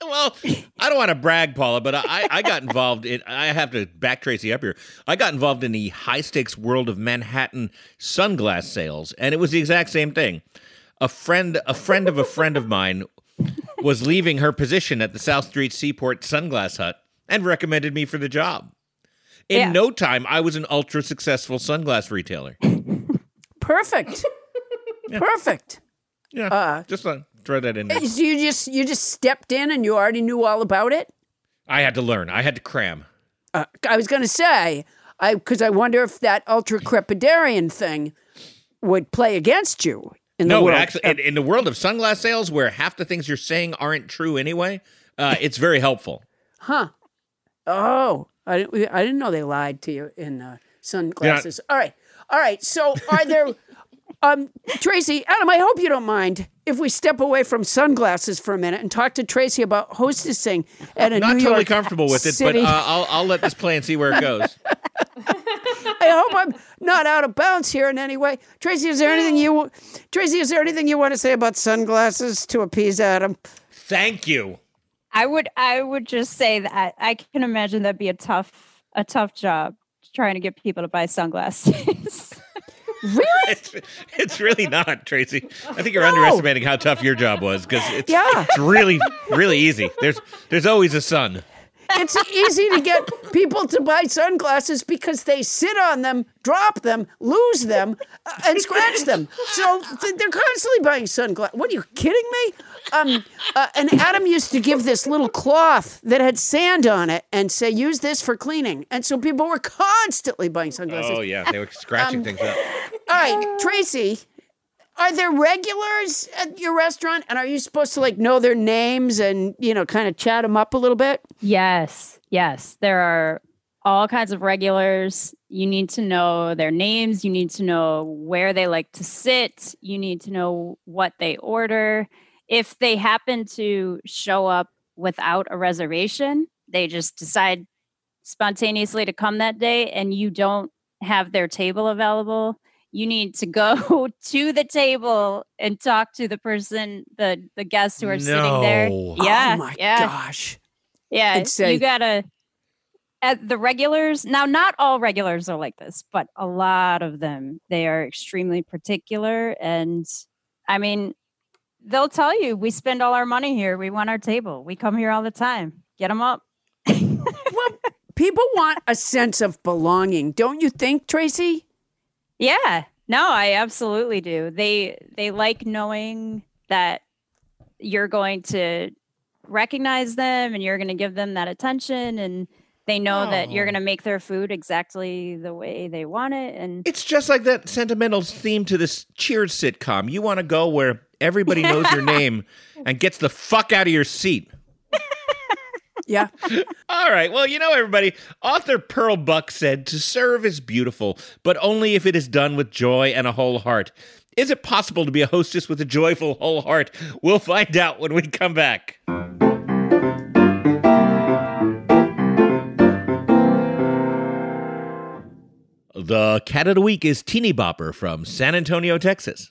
Well, I don't want to brag, Paula, but I, I got involved in. I have to back Tracy up here. I got involved in the high stakes world of Manhattan sunglass sales, and it was the exact same thing. A friend, a friend of a friend of mine, was leaving her position at the South Street Seaport Sunglass Hut and recommended me for the job. In Yeah. no time, I was an ultra successful sunglass retailer. perfect, perfect. Yeah, Uh, just uh, throw that in there. So you just you just stepped in and you already knew all about it. I had to learn. I had to cram. Uh, I was going to say, I because I wonder if that ultracrepidarian thing would play against you in the No, it world. actually, in, in the world of sunglass sales, where half the things you're saying aren't true anyway, uh, it's very helpful. huh? Oh, I didn't. I didn't know they lied to you in uh, sunglasses. All right, all right. So are there? Um, Tracy, Adam, I hope you don't mind if we step away from sunglasses for a minute and talk to Tracy about hostessing at a Not New totally York comfortable with it, City. but uh, I'll I'll let this play and see where it goes. I hope I'm not out of bounds here in any way. Tracy, is there anything you Tracy, is there anything you want to say about sunglasses to appease Adam? Thank you. I would I would just say that I can imagine that'd be a tough a tough job trying to get people to buy sunglasses. It's, it's really not, Tracy. I think you're underestimating how tough your job was because it's Yeah. it's really really easy. There's there's always a sun. It's easy to get people to buy sunglasses because they sit on them, drop them, lose them, uh, and scratch them. So th- they're constantly buying sunglasses. What are you kidding me? Um, uh, and Adam used to give this little cloth that had sand on it and say, "Use this for cleaning." And so people were constantly buying sunglasses. Oh yeah, they were scratching Um, things up. All right, Tracy, are there regulars at your restaurant? And are you supposed to like know their names and, you know, kind of chat them up a little bit? yes, yes. There are all kinds of regulars. You need to know their names. You need to know where they like to sit. You need to know what they order. If they happen to show up without a reservation, they just decide spontaneously to come that day and you don't have their table available, you need to go to the table and talk to the person, the the guests who are sitting there. No. Oh yeah, Oh my yeah. gosh. Yeah, say- you gotta. At the regulars now, not all regulars are like this, but a lot of them they are extremely particular, and I mean, they'll tell you we spend all our money here. We want our table. We come here all the time. Get them up. Well, people want a sense of belonging, don't you think, Tracy? Yeah, no, I absolutely do. They they like knowing that you're going to recognize them and you're going to give them that attention and they know that you're Oh. going to make their food exactly the way they want it and It's just like that sentimental theme to this Cheers sitcom. You want to go where everybody knows your name and gets the fuck out of your seat. Yeah. All right. Well, you know, everybody, author Pearl Buck said to serve is beautiful, but only if it is done with joy and a whole heart. Is it possible to be a hostess with a joyful whole heart? We'll find out when we come back. The cat of the week is Teeny Bopper from San Antonio, Texas.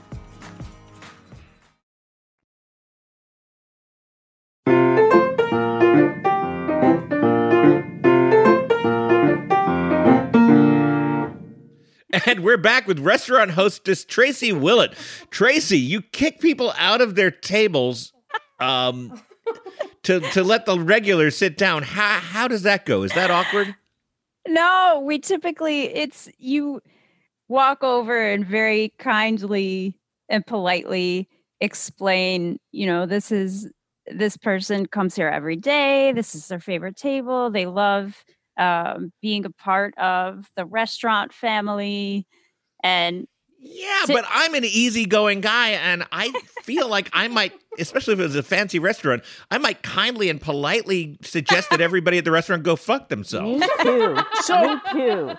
And we're back with restaurant hostess Tracy Willet. Tracy, you kick people out of their tables um, to to let the regulars sit down. How how does that go? Is that awkward? no we typically it's you walk over and very kindly and politely explain, you know, this is this person comes here every day. This is their favorite table. They love um, being a part of the restaurant family. And Yeah, To- but I'm an easygoing guy, and I feel like I might, especially if it was a fancy restaurant, I might kindly and politely suggest that everybody at the restaurant go fuck themselves. Me too. So- Me too.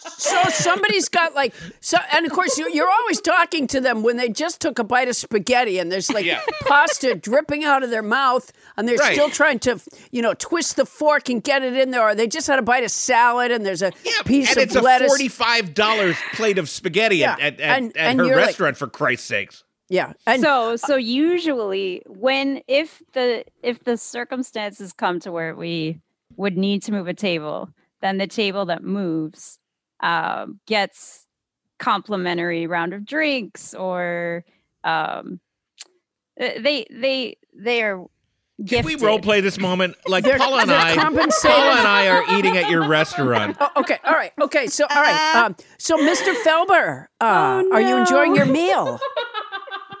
So somebody's got like so, and of course you- you're always talking to them when they just took a bite of spaghetti and there's like Yeah. pasta dripping out of their mouth and they're Right. still trying to you know twist the fork and get it in there, or they just had a bite of salad and there's a piece and of it's lettuce. a forty-five dollars plate of spaghetti Yeah, at, at, at, and- at and her you're like- restaurant, for Christ's sakes. yeah, and so so usually when if the if the circumstances come to where we would need to move a table, then the table that moves um, gets complimentary round of drinks or um, uh, they they they are Can we role play this moment? Like They're- Paula and I. Paula and I are eating at your restaurant. Oh, okay, all right, okay. So, all right. Um, so, Mr. Felber, uh, Oh, are you enjoying your meal?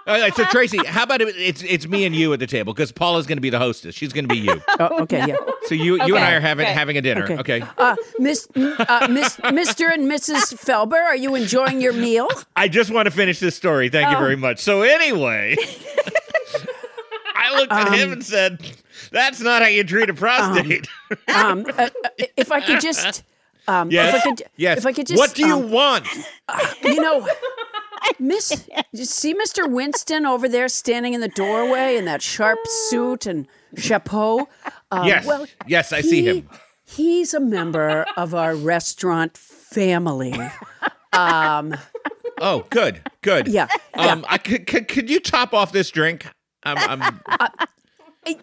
All right, so Tracy, how about it, it's it's me and you at the table because Paula's going to be the hostess. She's going to be you. Oh, okay, yeah. So you you and I are having okay. having a dinner. Okay. Okay. Uh, Miss, uh, Miss, Mr. and Mrs. Felber, are you enjoying your meal? I just want to finish this story. Thank you Oh. very much. So anyway, I looked at him and said, "That's not how you treat a prostate." Um, uh, uh, if I could just, um, yes. if I could, yes. if I could just, what do you um, want? you know, Miss, you see Mr. Winston over there standing in the doorway in that sharp suit and chapeau. Um, yes. Well, yes, I see him. He's a member of our restaurant family. Um, Oh, good, good. yeah, yeah. Um, I could, could could you top off this drink? I'm, I'm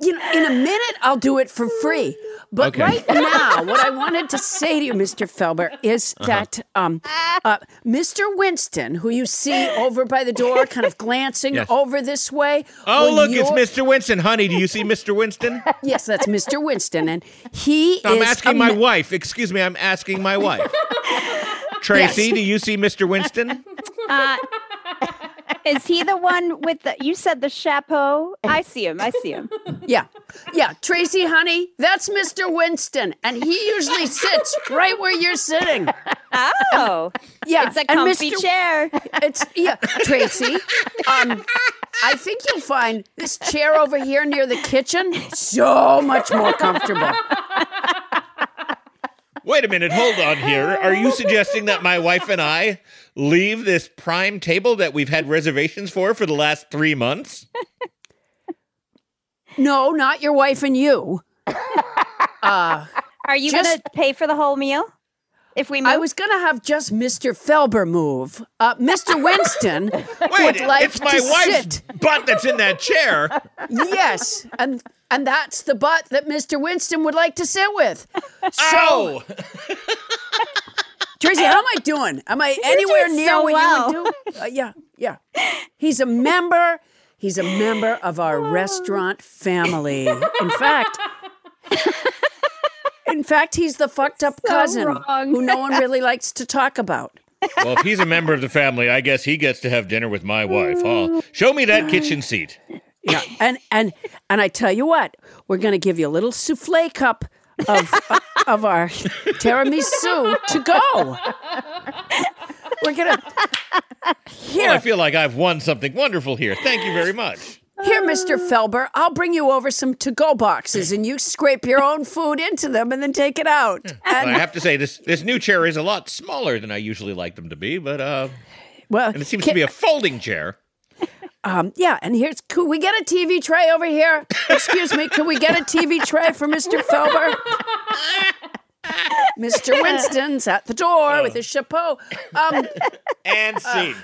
you know, in a minute, I'll do it for free. But Okay. right now, what I wanted to say to you, Mr. Felber, is Uh-huh. that um, uh, Mr. Winston, who you see over by the door, kind of glancing Yes. over this way. Oh, look, it's you're- Mr. Winston. Honey, do you see Mr. Winston? Yes, that's Mr. Winston, and he I'm is. asking my me- wife. Excuse me, I'm asking my wife. Tracy, Yes. do you see Mr. Winston? Uh, is he the one with the? You said the chapeau. I see him. I see him. Yeah, yeah, Tracy, honey, that's Mr. Winston, and he usually sits right where you're sitting. Oh, Yeah, it's a comfy Mr. chair. It's yeah, Tracy. Um, I think you'll find this chair over here near the kitchen so much more comfortable. Wait a minute, hold on here. Are you suggesting that my wife and I leave this prime table that we've had reservations for for the last three months? No, not your wife and you. Uh, Are you Just- gonna pay for the whole meal? If we move, I was gonna have just Mr. Felber move. Uh, Mr. Winston Wait, would like to sit it's my to wife's sit. butt that's in that chair. Yes, and and that's the butt that Mr. Winston would like to sit with. So, Oh, Tracy, how am I doing? Am I anywhere doing near so what well. you would do? Uh, yeah, yeah. He's a member. He's a member of our restaurant family. In fact, in fact, he's the fucked up cousin wrong. who no one really likes to talk about. well, if he's a member of the family, I guess he gets to have dinner with my wife, huh? Show me that kitchen seat. Yeah, and and and I tell you what, we're going to give you a little souffle cup of uh, of our tiramisu to go. We're gonna here, Well, I feel like I've won something wonderful here. Thank you very much. Here, Mr. Felber. I'll bring you over some to-go boxes, and you scrape your own food into them, and then take it out. But I have to say, this this new chair is a lot smaller than I usually like them to be, but uh, well, and it seems can- to be a folding chair. um, yeah. And here's could we get a TV tray over here? Excuse me, could we get a TV tray for Mr. Felber? Mr. Winston's at the door with his chapeau. Um, And scene.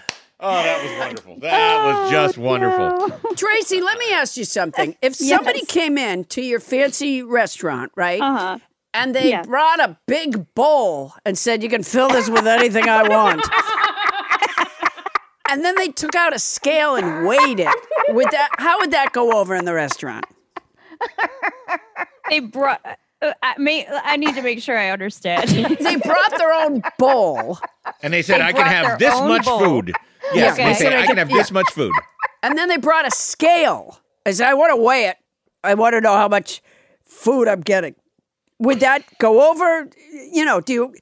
Oh, that was wonderful. That was just wonderful. Tracy, let me ask you something. If somebody Yes. came in to your fancy restaurant, right, uh-huh. and they Yeah. brought a big bowl and said, "You can fill this with anything I want," and then they took out a scale and weighed it, would that? How would that go over in the restaurant? they brought. Uh, I, may, I need to make sure I understand. They brought their own bowl And they said They I can have this much bowl. food. Yes, Okay. they said So I can can- have this much food. And then they brought a scale. I said, I want to weigh it. I want to know how much food I'm getting. Would that go over? You know, do you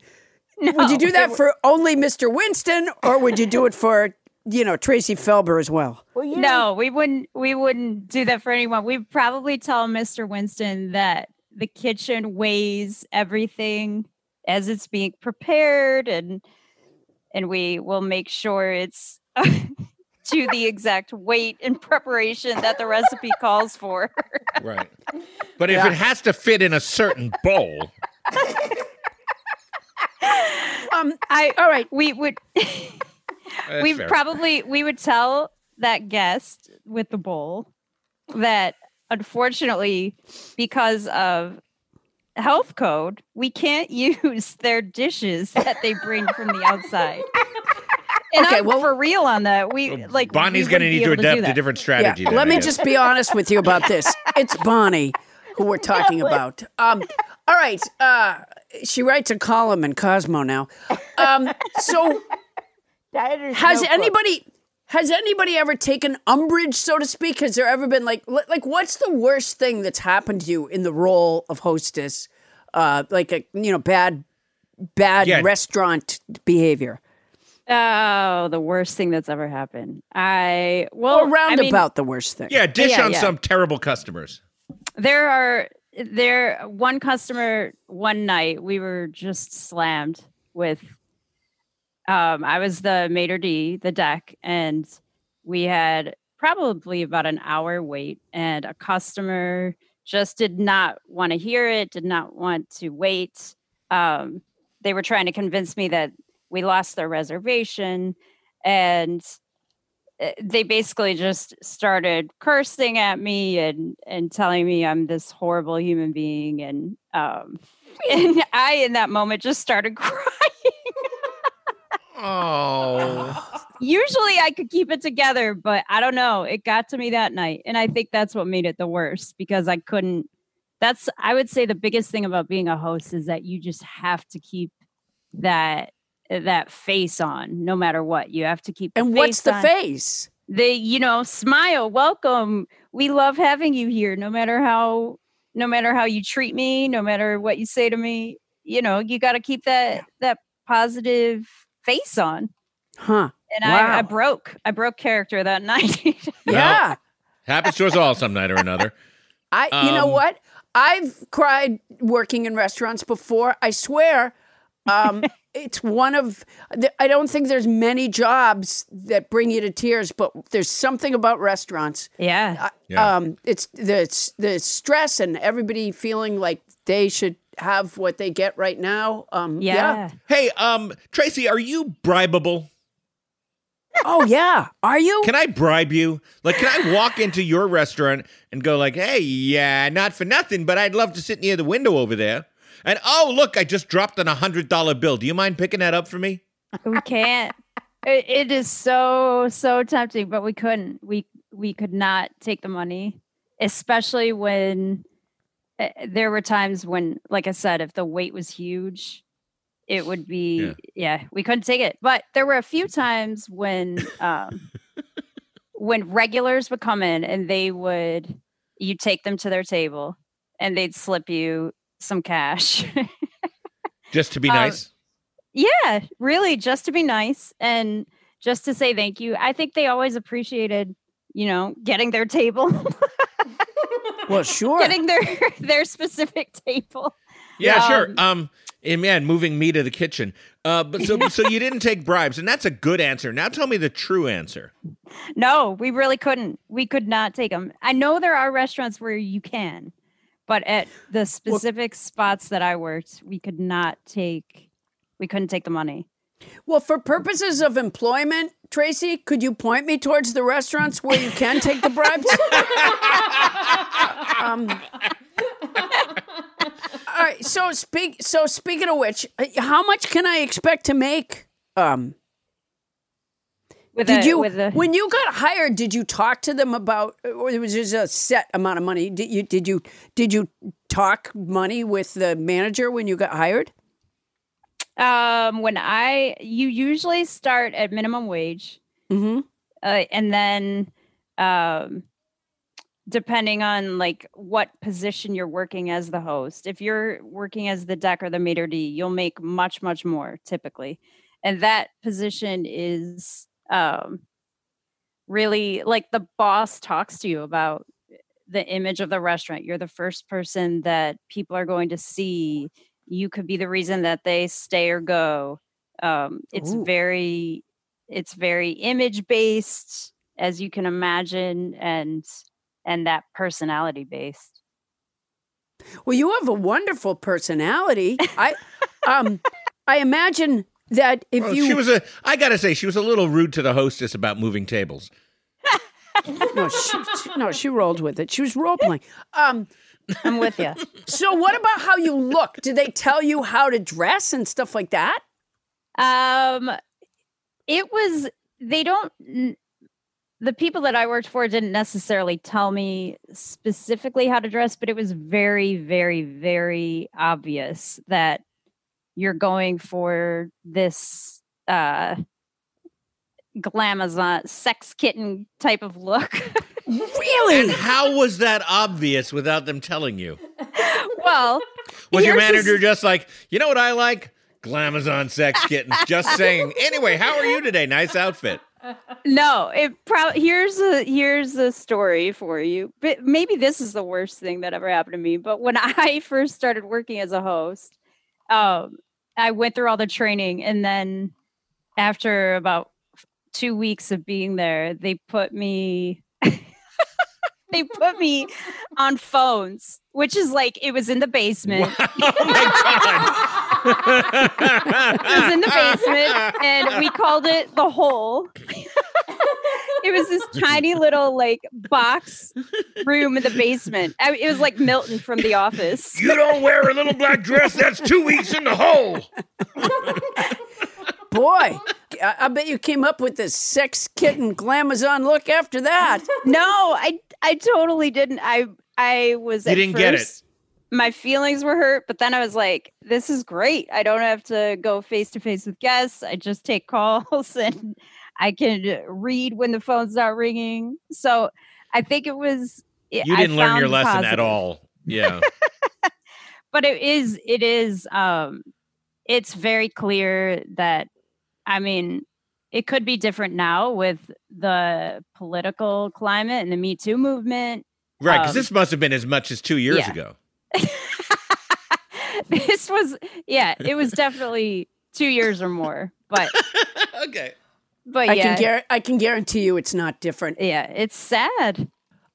would you do that for only Mr. Winston, or would you do it for you know Tracy Felber as well? Well, you No, we wouldn't. We wouldn't do that for anyone. We'd probably tell Mr. Winston that the kitchen weighs everything as it's being prepared, and and we will make sure it's to the exact weight and preparation that the recipe calls for. Right. But if it has to fit in a certain bowl, Um, I all right. we would we fair. probably we would tell that guest with the bowl that unfortunately because of health code we can't use their dishes that they bring from the outside and Okay, I'm well- for real on that we like Bonnie's going to need to able do adapt a that. different Yeah. strategy. then, Let me just be honest with you about this. It's Bonnie who we're talking about. Um, all right. Uh, she writes a column in Cosmo now. Um, so has notebook. anybody has anybody ever taken umbrage, so to speak? Has there ever been like like what's the worst thing that's happened to you in the role of hostess? Uh, like a you know bad bad Yeah. restaurant behavior oh the worst thing that's ever happened i well or I mean, roundabout the worst thing. Yeah, dish Yeah, on yeah. some terrible customers. there are there one customer one night we were just slammed with um i was the maitre d the deck and we had probably about an hour wait and a customer just did not want to hear it did not want to wait um they were trying to convince me that we lost their reservation and uh, they basically just started cursing at me and and telling me I'm this horrible human being and um and I in that moment just started crying. Oh. Usually I could keep it together, but I don't know. It got to me that night and I think that's what made it the worst because I couldn't that's I would say the biggest thing about being a host is that you just have to keep that that face on no matter what. You have to keep the And what's the on. face? they you know smile welcome we love having you here no matter how no matter how you treat me no matter what you say to me you know you got to keep that that positive face on Huh. and I, I broke i broke character that night Yeah. Happens to us all some night or another. I you know Um, what? I've cried working in restaurants before. I swear. Um, it's one of I don't think there's many jobs that bring you to tears, but there's something about restaurants. yeah Yeah. Um, it's the the stress and everybody feeling like they should have what they get right now. Um, yeah, Hey, um, Tracy, are you bribable? Oh yeah. Are you? Can I bribe you? Like, can I walk into your restaurant and go like, "Hey, yeah, not for nothing, but I'd love to sit near the window over there." And oh, look, I just dropped an a hundred dollar bill. Do you mind picking that up for me? we can't it, it is so so tempting but we couldn't we we could not take the money especially when uh, there were times when like i said if the weight was huge it would be Yeah. yeah, we couldn't take it but there were a few times when um when regulars would come in and they would you take them to their table and they'd slip you some cash Just to be Um, nice. Yeah, really, just to be nice and just to say thank you. I think they always appreciated, you know, getting their table, well, sure. getting their their specific table. Yeah, sure. um, Um, and man, moving me to the kitchen. Uh, but so so you didn't take bribes, and that's a good answer. Now tell me the true answer. No, we really couldn't. We could not take them. I know there are restaurants where you can, but at the specific spots that I worked, we could not take. We couldn't take the money. Well, for purposes of employment, Tracy, could you point me towards the restaurants where you can take the bribes? um, all right. So speak. So speaking of which, how much can I expect to make? Um, With did a, you with a, when you got hired? Did you talk to them about, or it was just a set amount of money? Did you did you did you talk money with the manager when you got hired? Um, when I you usually start at minimum wage, Mm-hmm. uh, and then um, depending on like what position you're working as the host. If you're working as the deck or the maitre d, you'll make much much more typically, and that position is um, really like the boss talks to you about the image of the restaurant. You're the first person that people are going to see. You could be the reason that they stay or go. Um, it's Ooh. very, it's very image based, as you can imagine, and and that personality based. Well, you have a wonderful personality. I, um, I imagine that if Well, you she was a. I gotta say, she was a little rude to the hostess about moving tables. no, she, she- no, she rolled with it. She was role playing. Um, I'm with you. so what about how you look? Did they tell you how to dress and stuff like that? Um, it was they don't. The people that I worked for didn't necessarily tell me specifically how to dress, but it was very, very, very obvious that you're going for this uh glamazon sex kitten type of look. Really? And how was that obvious without them telling you? well, Was your here's the manager just like, you know what I like? Glamazon sex kittens. Just saying. Anyway, how are you today? Nice outfit. No, it probably here's a here's a story for you. But maybe this is the worst thing that ever happened to me. But when I first started working as a host, um, I went through all the training, and then after about two weeks of being there, they put me. they put me on phones, which is like it was in the basement. Oh my god. it was in the basement and we called it the hole it was this tiny little like box room in the basement I, it was like milton from the office You don't wear a little black dress. That's two weeks in the hole. Boy, I, I bet you came up with this sex kitten glamazon look after that. no i i totally didn't i i was You at didn't get it. my feelings were hurt but then i was like this is great i don't have to go face to face with guests i just take calls and i can read when the phone's not ringing so i think it was You I didn't learn your lesson at all. Yeah. but it is it is um it's very clear that i mean it could be different now with the political climate and the me too movement Right, because Um, this must have been as much as two years yeah. ago. this was yeah it was definitely two years or more but okay. But I yeah can guar- I can guarantee you it's not different. yeah it's sad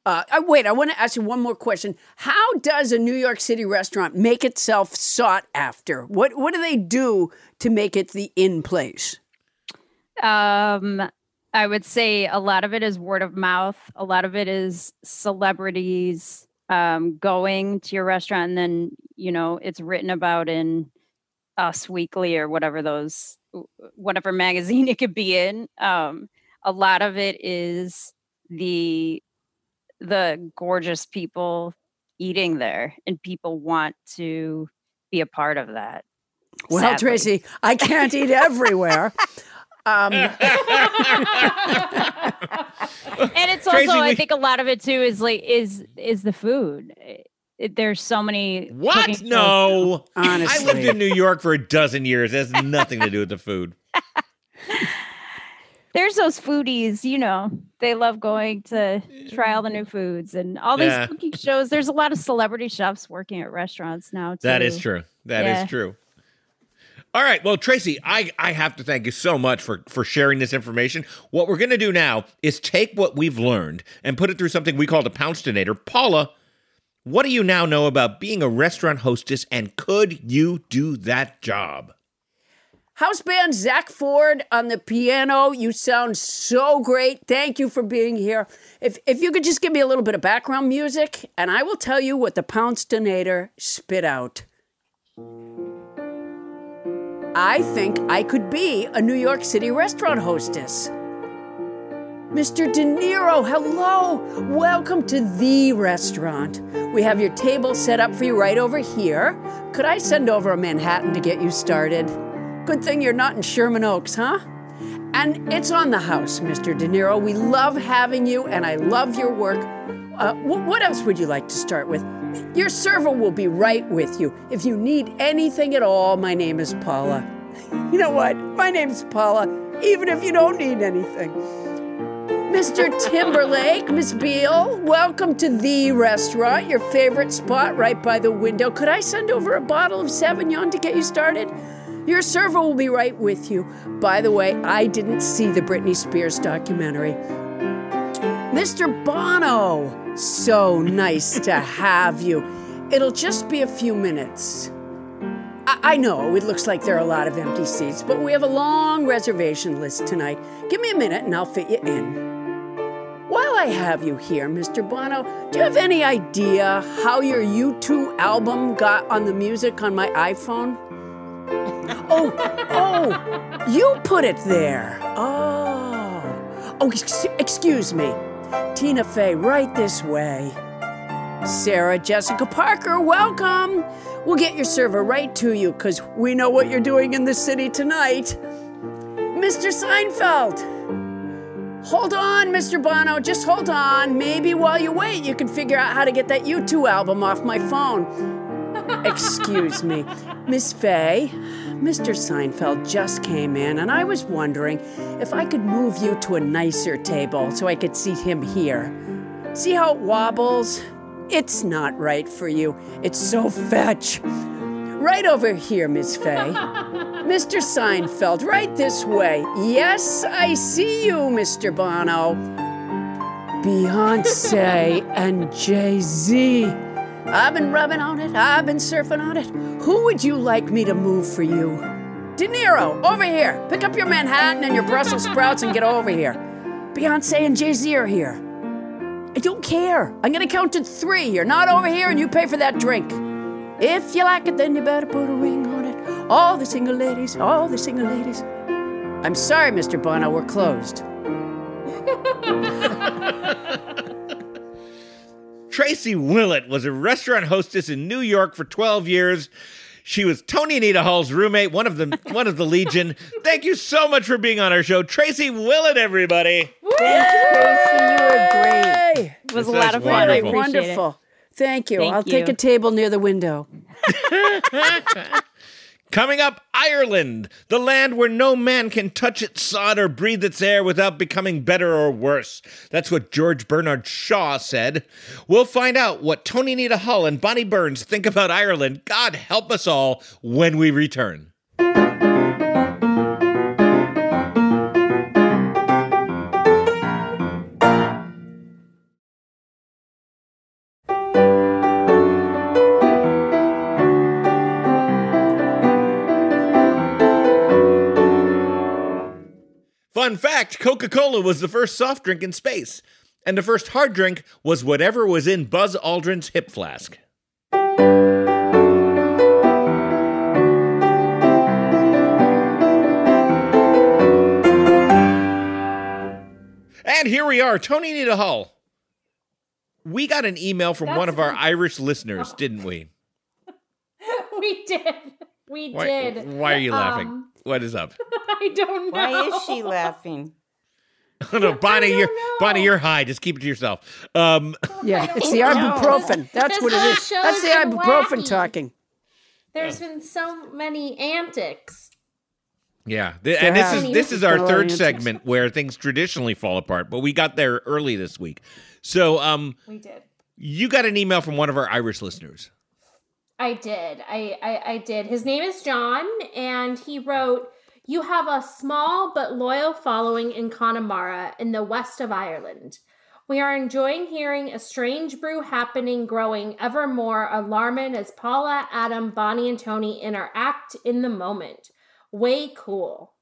Uh, uh, wait, I want to ask you one more question. How does a New York City restaurant make itself sought after? What What do they do to make it the in place? Um, I would say a lot of it is word of mouth. A lot of it is celebrities um, going to your restaurant, and then you know it's written about in Us Weekly or whatever those, whatever magazine it could be in. Um, a lot of it is the the gorgeous people eating there, and people want to be a part of that. Well, sadly. Tracy, I can't eat everywhere. Um, and it's Tracy, also i think a lot of it too is like is is the food It- it- there's so many What? shows No. I lived in New York for a dozen years. It has nothing to do with the food. there's those foodies you know they love going to try all the new foods and all these Yeah. cooking shows there's a lot of celebrity chefs working at restaurants now too. That is true. That is Yeah. true. All right. Well, Tracy, I, I have to thank you so much for, for sharing this information. What we're going to do now is take what we've learned and put it through something we call the Pouncedonator. Paula, what do you now know about being a restaurant hostess and could you do that job? house band Zack Ford on the piano. You sound so great. Thank you for being here. If if you could just give me a little bit of background music, and I will tell you what the Pounce Donator spit out. I think I could be a New York City restaurant hostess. Mr. De Niro, hello. Welcome to the restaurant. We have your table set up for you right over here. Could I send over a Manhattan to get you started? Good thing you're not in Sherman Oaks, huh? And it's on the house, Mr. De Niro. We love having you, and I love your work. Uh, wh- what else would you like to start with? Your server will be right with you. If you need anything at all, my name is Paula. You know what? My name's Paula, even if you don't need anything. Mr. Timberlake, Miss Biel, welcome to the restaurant, your favorite spot right by the window. Could I send over a bottle of Sauvignon to get you started? Your server will be right with you. By the way, I didn't see the Britney Spears documentary. Mr. Bono, so nice to have you. It'll just be a few minutes. I, I know it looks like there are a lot of empty seats, but we have a long reservation list tonight. Give me a minute and I'll fit you in. While I have you here, Mr. Bono, do you have any idea how your U2 album got on the music on my iPhone? Oh, oh, you put it there. Oh, oh, ex- excuse me. Tina Fey, right this way. Sarah Jessica Parker, welcome. We'll get your server right to you because we know what you're doing in the city tonight. Mr. Seinfeld. Hold on, Mr. Bono, just hold on. Maybe while you wait, you can figure out how to get that U2 album off my phone. Excuse me. Miss Fey, Mr. Seinfeld just came in, and I was wondering if I could move you to a nicer table so I could see him here. See how it wobbles? It's not right for you. It's so fetch. Right over here, Miss Fey. Mr. Seinfeld, right this way. Yes, I see you, Mr. Bono. Beyonce and Jay Z. I've been rubbing on it, I've been surfing on it. Who would you like me to move for you? De Niro, over here. Pick up your Manhattan and your Brussels sprouts and get over here. Beyonce and Jay Z are here. I don't care. I'm gonna count to three. You're not over here and you pay for that drink. If you like it, then you better put a ring on it. All the single ladies, all the single ladies. I'm sorry, Mr. Bono, we're closed. Tracy Willet was a restaurant hostess in New York for 12 years. She was Toni Anita Hull's roommate, one of the one of the Legion. Thank you so much for being on our show, Tracy Willet. Everybody, Thank you, Tracy. You were great. It was This a lot of fun. I wonderful. it. wonderful. Thank you. Thank I'll take a table near the window. coming up, Ireland, the land where no man can touch its sod or breathe its air without becoming better or worse. That's what George Bernard Shaw said. We'll find out what Toni Anita Hull and Bonnie Burns think about Ireland. God help us all when we return. Fun fact Coca Cola was the first soft drink in space, and the first hard drink was whatever was in Buzz Aldrin's hip flask. And here we are, Toni Anita Hull. We got an email from one of our Irish listeners, didn't we? we did. We Why, did. why are you laughing? Um, what is up? I don't know. Why is she laughing? Oh, no, Bonnie, don't you're know. Bonnie, you're high. Just keep it to yourself. Um, Yeah, it's the No. ibuprofen. That's This what it is. That's the ibuprofen wacky. talking. There's been so many antics. Yeah, Th- and this is this is our a lot of third antics. segment where things traditionally fall apart, but we got there early this week. So, um, We did. you got an email from one of our Irish listeners. I did. I, I I did. His name is John, and he wrote, "You have a small but loyal following in Connemara in the west of Ireland. We are enjoying hearing a strange brew happening, growing ever more alarming as Paula, Adam, Bonnie, and Toni interact in the moment. Way cool.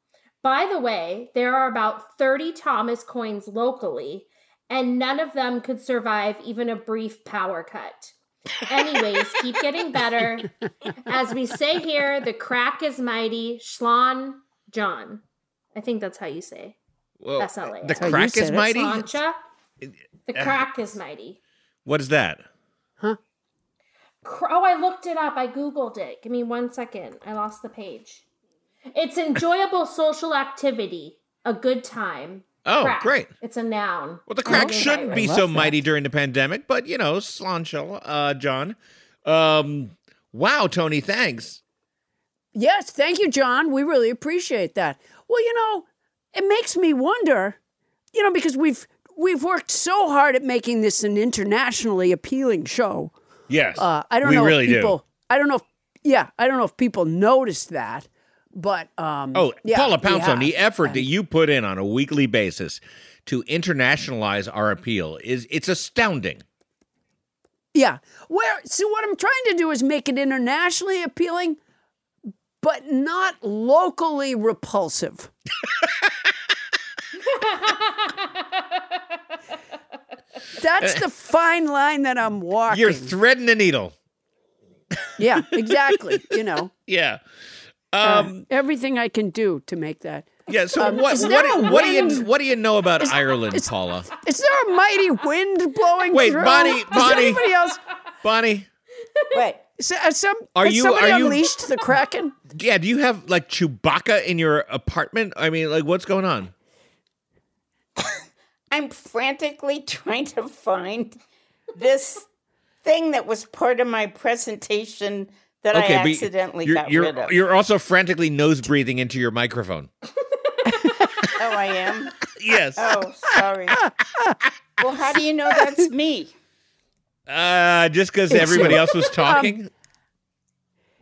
By the way, there are about 30 Thomas coins locally, and none of them could survive even a brief power cut. Anyways, keep getting better. As we say here, the crack is mighty. Schlon John. I think that's how you say. Well, SLA. the That's crack is mighty. Slancha. The crack is mighty. What is that? Huh? Oh, I looked it up. I googled it. Give me one second. I lost the page. It's enjoyable social activity, a good time. Oh, Crack. great. It's a noun. Well, the crack shouldn't be right. so mighty during the pandemic, but you know, slanchel, uh, John. Um, wow, Toni, thanks. Yes, thank you, John. We really appreciate that. Well, you know, it makes me wonder, you know, because we've we've worked so hard at making this an internationally appealing show. Yes, Uh, I don't we know really if people. do. I don't know. If, yeah, I don't know if people noticed that, but um, Oh, yeah, Paula we Poundstone, the effort that you put in on a weekly basis to internationalize our appeal is it's astounding. Yeah. Where so what I'm trying to do is make it internationally appealing, but not locally repulsive. That's the fine line that I'm walking. You're threading the needle. yeah, exactly. You know, Yeah. Uh, Um, everything I can do to make that. yeah. So um, what? is What, there do- what do you what do you know about Is- Ireland, is- Paula? Is there a mighty wind blowing Wait, through? Bonnie, Does Bonnie. anybody else? Bonnie, Wait, So, uh, some, Are you- somebody are you- unleashed the kraken? yeah. Do you have like Chewbacca in your apartment? I mean, like, what's going on? I'm frantically trying to find this thing that was part of my presentation that I but accidentally you're, got you're, rid of. You're also frantically nose breathing into your microphone. Oh, I am. Yes. Oh, sorry. well, how do you know that's me? Uh, just because everybody else was talking.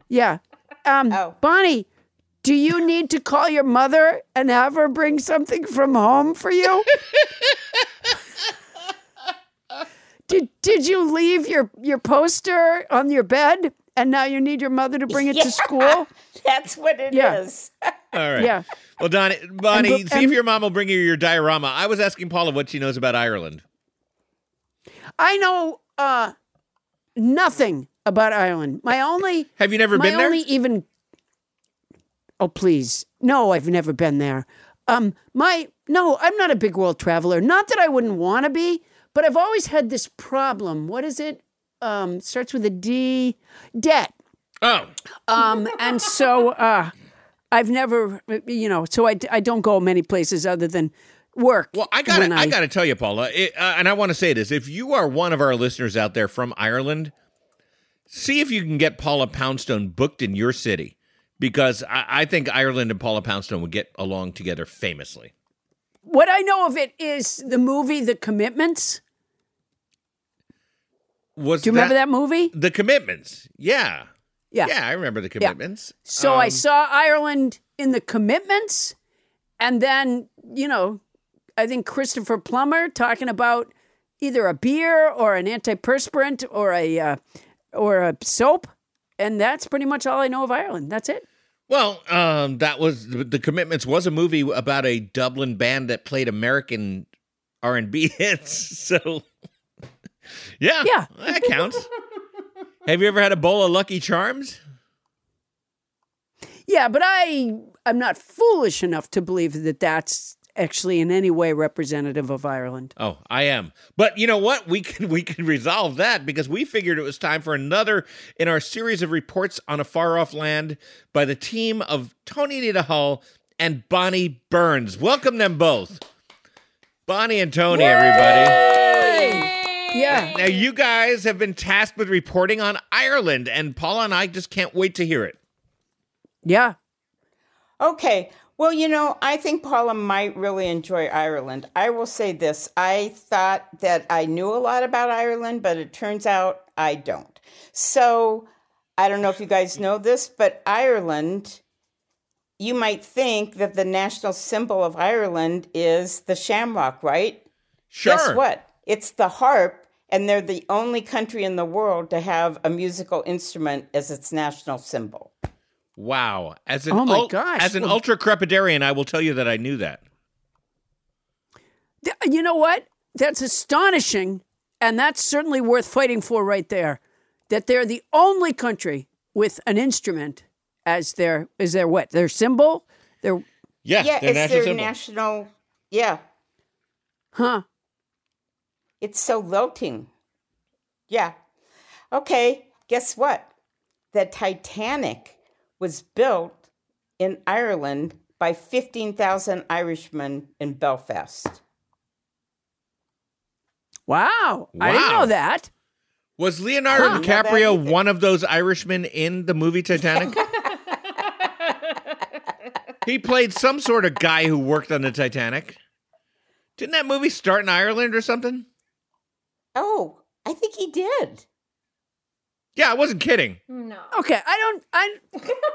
Yeah. Um, Oh. Bonnie, do you need to call your mother and have her bring something from home for you? did Did you leave your your poster on your bed and now you need your mother to bring it Yeah. to school? That's what it is. Yeah. All right. Yeah. Well, Donnie, Bonnie, And- see if your mom will bring you your diorama. I was asking Paula what she knows about Ireland. I know uh, nothing about Ireland. My only Have you never my been there? only even oh please no i've never been there um my no i'm not a big world traveler not that i wouldn't want to be but i've always had this problem what is it um starts with a d debt Oh, um and so uh i've never you know so i, I don't go many places other than work well, I got to I got to tell you, Paula, it, uh, and I want to say this: if you are one of our listeners out there from Ireland, see if you can get Paula Poundstone booked in your city, because I, I think Ireland and Paula Poundstone would get along together famously. what i know of it is the movie the commitments Was do you remember that movie The Commitments? Yeah, yeah yeah, I remember the Commitments. So I Um, saw Ireland in the commitments, and then you know, I think Christopher Plummer talking about either a beer or an antiperspirant or a uh, or a soap, and that's pretty much all I know of Ireland. That's it. Well, um, that was the Commitments was a movie about a Dublin band that played American R and B hits. So, yeah, Yeah. that counts. Have you ever had a bowl of Lucky Charms? Yeah, but I I'm not foolish enough to believe that that's actually in any way representative of Ireland. Oh, I am. But you know what? We can we can resolve that because we figured it was time for another in our series of reports on a far off land by the team of Toni Anita Hull and Bonnie Burns. Welcome them both. Bonnie and Toni, everybody. Yeah. Now you guys have been tasked with reporting on Ireland, and Paula and I just can't wait to hear it. Yeah. Okay. Well, you know, I think Paula might really enjoy Ireland. I will say this I thought that I knew a lot about Ireland, but it turns out I don't. So I don't know if you guys know this, but Ireland, you might think that the national symbol of Ireland is the shamrock, right? Sure. Guess what? It's the harp, and they're the only country in the world to have a musical instrument as its national symbol. Wow. As an Oh my ul- gosh. As an Well- ultracrepidarian, I will tell you that I knew that. Th- You know what? That's astonishing. And that's certainly worth fighting for right there. That they're the only country with an instrument as their is their what? Their symbol? Their Yeah, yeah, their it's national their symbol. national. Yeah, huh. It's so lilting. Yeah. Okay, guess what? The Titanic was built in Ireland by 15,000 Irishmen in Belfast. Wow. I didn't know that. Was Leonardo Huh. DiCaprio one of those Irishmen in the movie Titanic? he played some sort of guy who worked on the Titanic. Didn't that movie start in Ireland or something? Oh, I think he did. Yeah, I wasn't kidding. No. Okay, I don't I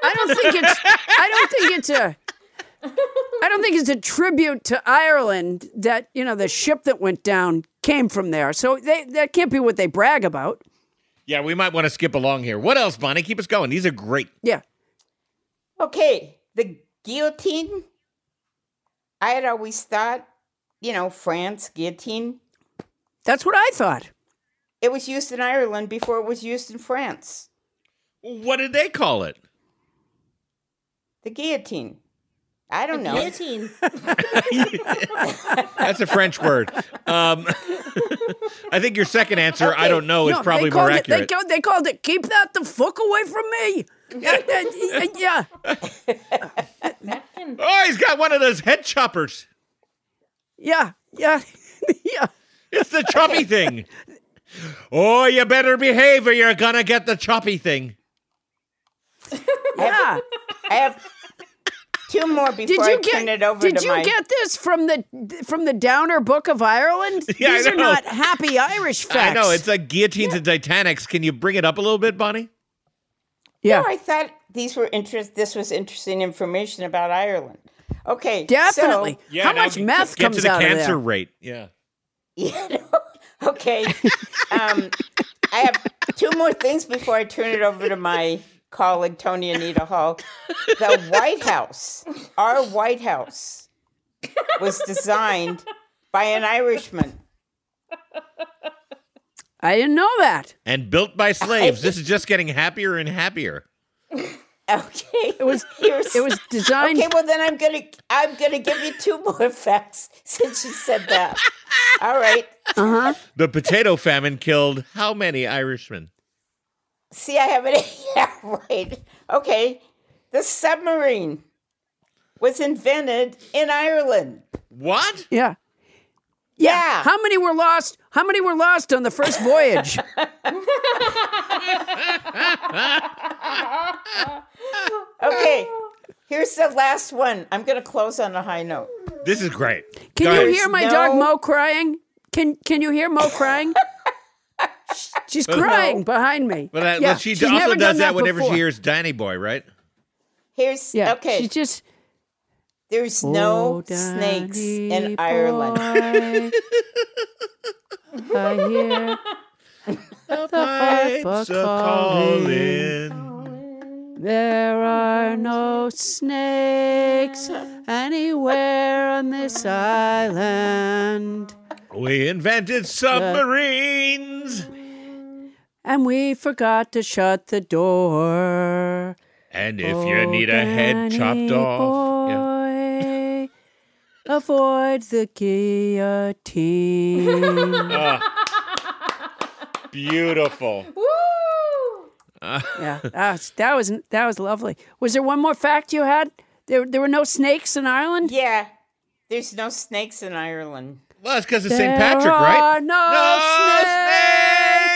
I don't think it's I don't think it's a I don't think it's a tribute to Ireland that, you know, the ship that went down came from there. So they that can't be what they brag about. Yeah, we might want to skip along here. What else, Bonnie? Keep us going. These are great. Yeah. Okay, the guillotine. I had always thought, you know, France guillotine. That's what I thought. It was used in Ireland before it was used in France. What did they call it? The guillotine. I don't know. Guillotine. That's a French word. Um, I think your second answer, I don't know, is No, they probably called more it, they, accurate. called, they called it keep that the fuck away from me. yeah. yeah, yeah. That can- oh, he's got one of those head choppers. Yeah. Yeah. yeah. It's the choppy thing. Oh, you better behave or you're gonna get the choppy thing. Yeah. I have two more before Did I you turn get it over Did to you my. get this from the from the Downer Book of Ireland? Yeah, These are not happy Irish facts. I know it's like guillotines and Titanics. Can you bring it up a little bit, Bonnie? yeah. No, I thought these were interest. This was interesting information about Ireland. Okay, Definitely. So, How much get- meth get comes to the out of cancer rate? Yeah. you know, okay. um, I have two more things before I turn it over to my colleague Toni Anita Hull. The White House, our White House, was designed by an Irishman. I didn't know that. And built by slaves. this is just getting happier and happier. Okay, It was Here's- it was designed Okay, well then I'm gonna I'm gonna give you two more facts since you said that. All right. uh-huh. The potato famine killed how many Irishmen? See, I have it. Yeah, right. Okay. The submarine was invented in Ireland. What? Yeah. Yeah. How many were lost? How many were lost on the first voyage? Okay. Here's the last one. I'm going to close on a high note. This is great. Can Go you ahead. hear my no- dog Mo crying? Can Can you hear Mo crying? She's crying behind me. Well, that, Yeah, well, she she's also does done that, whenever she hears Danny Boy, right? Here's Yeah. okay. She just There's oh, no Oh, snakes in Danny Ireland. I hear the harp a calling. There are no snakes anywhere on this island. We invented submarines. And we forgot to shut the door. And if you need a head chopped Danny off. Yeah. boy, avoid the guillotine. Ah. Beautiful. Woo! yeah, that was, that was that was lovely. Was there one more fact you had? There there were no snakes in Ireland. Yeah. There's no snakes in Ireland. Well, it's because of St. Patrick, right? are no,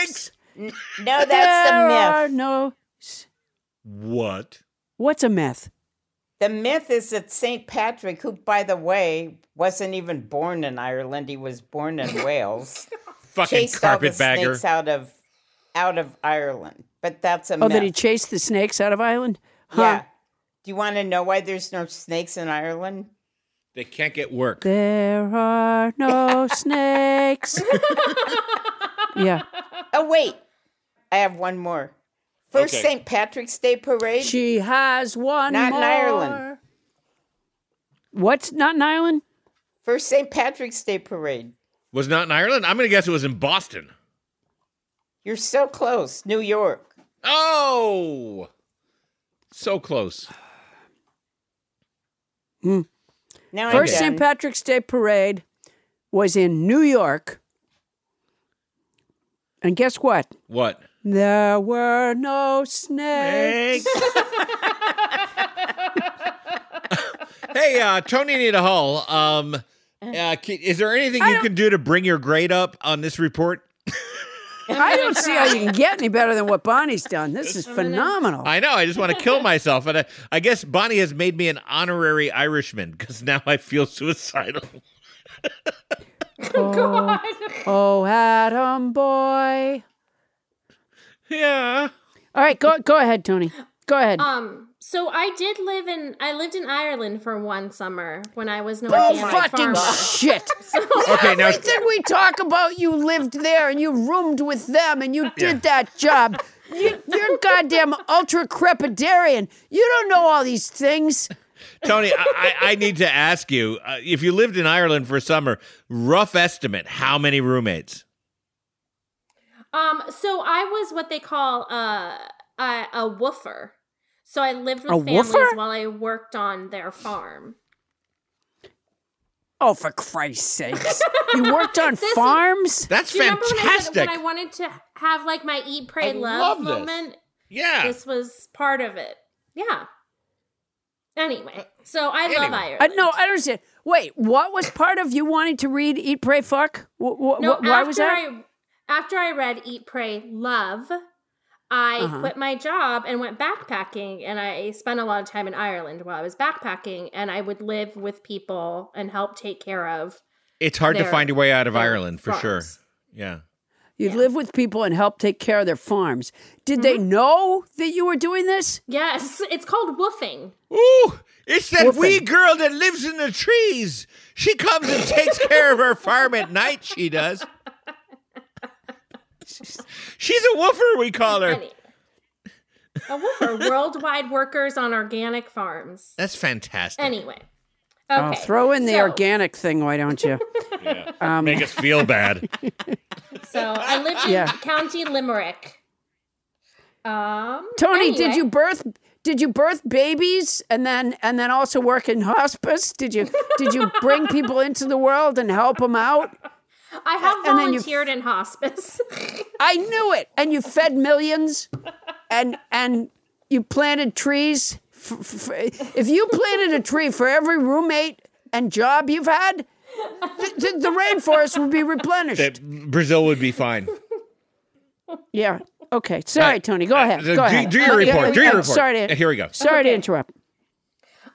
snakes. N- No, that's there the are myth. no. What? What's a myth? The myth is that St. Patrick, who, by the way, wasn't even born in Ireland, he was born in Wales, Fucking chased all the carpetbagger. snakes out of out of Ireland. But that's a Oh, myth. that he chased the snakes out of Ireland. Huh. Yeah. Do you want to know why there's no snakes in Ireland? They can't get work. There are no snakes. yeah. Oh wait, I have one more. First Okay. St. Patrick's Day parade. She has one Not in. Ireland. What's not in Ireland? First St. Patrick's Day parade. Was not in Ireland? I'm going to guess it was in Boston. You're so close, New York. Oh! So close. Hmm. Now First St. Patrick's Day parade was in New York. And guess what? What? There were no snakes. Hey, uh, Toni Anita Hull. Um, uh, is there anything you can do to bring your grade up on this report? I don't see how you can get any better than what Bonnie's done. This is phenomenal. I know. I just want to kill myself, and I, I guess Bonnie has made me an honorary Irishman because now I feel suicidal. Oh, oh, Adam boy. Yeah. All right, go go ahead, Toni. Go ahead. Um, so I did live in I lived in Ireland for one summer when I was no Oh, fucking farmer. shit. Okay, now Everything we talk about, you lived there and you roomed with them and you did that job. You, you're goddamn ultracrepidarian. You don't know all these things. Toni, I, I, I need to ask you: uh, if you lived in Ireland for a summer, rough estimate, how many roommates? Um, so I was what they call uh, a a woofer. So I lived with A families woofer? while I worked on their farm. Oh, for Christ's sakes. You worked on farms? That's Do you remember when I, said, fantastic. when I wanted to have like my eat, pray, I love, love this. moment? Yeah. This was part of it. Yeah. Anyway, so I love anyway. Ireland. I, no, I understand. Wait, what was part of you wanting to read Eat, Pray, Fuck? Wh- wh- No, why after was that? I after I read Eat, Pray, Love, I Uh-huh. quit my job and went backpacking, and I spent a lot of time in Ireland while I was backpacking, and I would live with people and help take care of. It's hard to find your way out of their Ireland for sure. Yeah. You'd live with people and help take care of their farms. Did they Mm-hmm. know that you were doing this? Yes, it's called woofing. Ooh, it's that Woofing. wee girl that lives in the trees. She comes and takes care of her farm at night. She does. She's a woofer, we call her. Any- a woofer, worldwide workers on organic farms. That's fantastic. Anyway, Oh, okay. throw in the so- organic thing, why don't you? Um, Make us feel bad. So I lived in Yeah. County Limerick. Um, Toni, did you birth? Did you birth babies and then and then also work in hospice? Did you did you bring people into the world and help them out? I have and then you- volunteered in hospice. I knew it. And you fed millions, and and you planted trees. F- f- f- if you planted a tree for every roommate and job you've had, the, the, the rainforest would be replenished. That Brazil would be fine. yeah. Okay. Sorry, Uh, Toni. Go uh, ahead. do- ahead. do your Uh, report. Do your uh, report. Sorry to, Uh, here we go. Sorry to interrupt.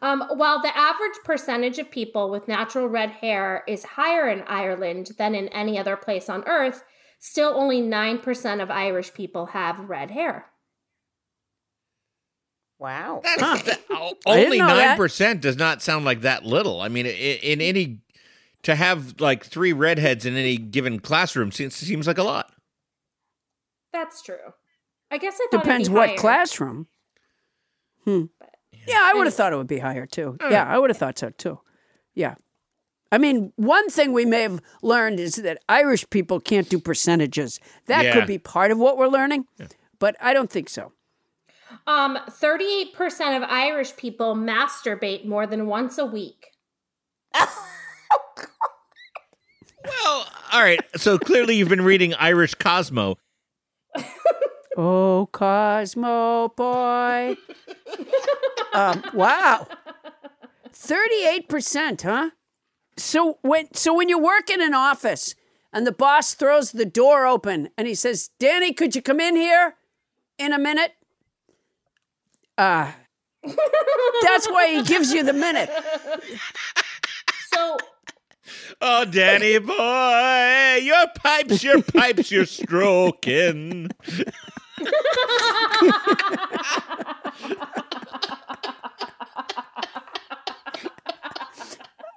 Um, while the average percentage of people with natural red hair is higher in Ireland than in any other place on Earth, still only 9% of Irish people have red hair. Wow. That's, that- o- I didn't only know nine that. percent does not sound like that little. I mean, i- in any to have like three redheads in any given classroom seems, seems like a lot. That's true. I guess I thought it'd Depends be what higher. classroom. Hmm. Yeah, I would have thought it would be higher too. Yeah, I would have thought so too. Yeah. I mean, one thing we may have learned is that Irish people can't do percentages. That Yeah. could be part of what we're learning, but I don't think so. Um, 38% of Irish people masturbate more than once a week. Well, all right. So clearly, you've been reading Irish Cosmo. Oh, Cosmo boy. um, wow. 38%, huh? So when so when you work in an office and the boss throws the door open and he says, "Danny, could you come in here in a minute?" Uh That's why he gives you the minute. So Oh, Danny boy, your pipes, your pipes, you're stroking.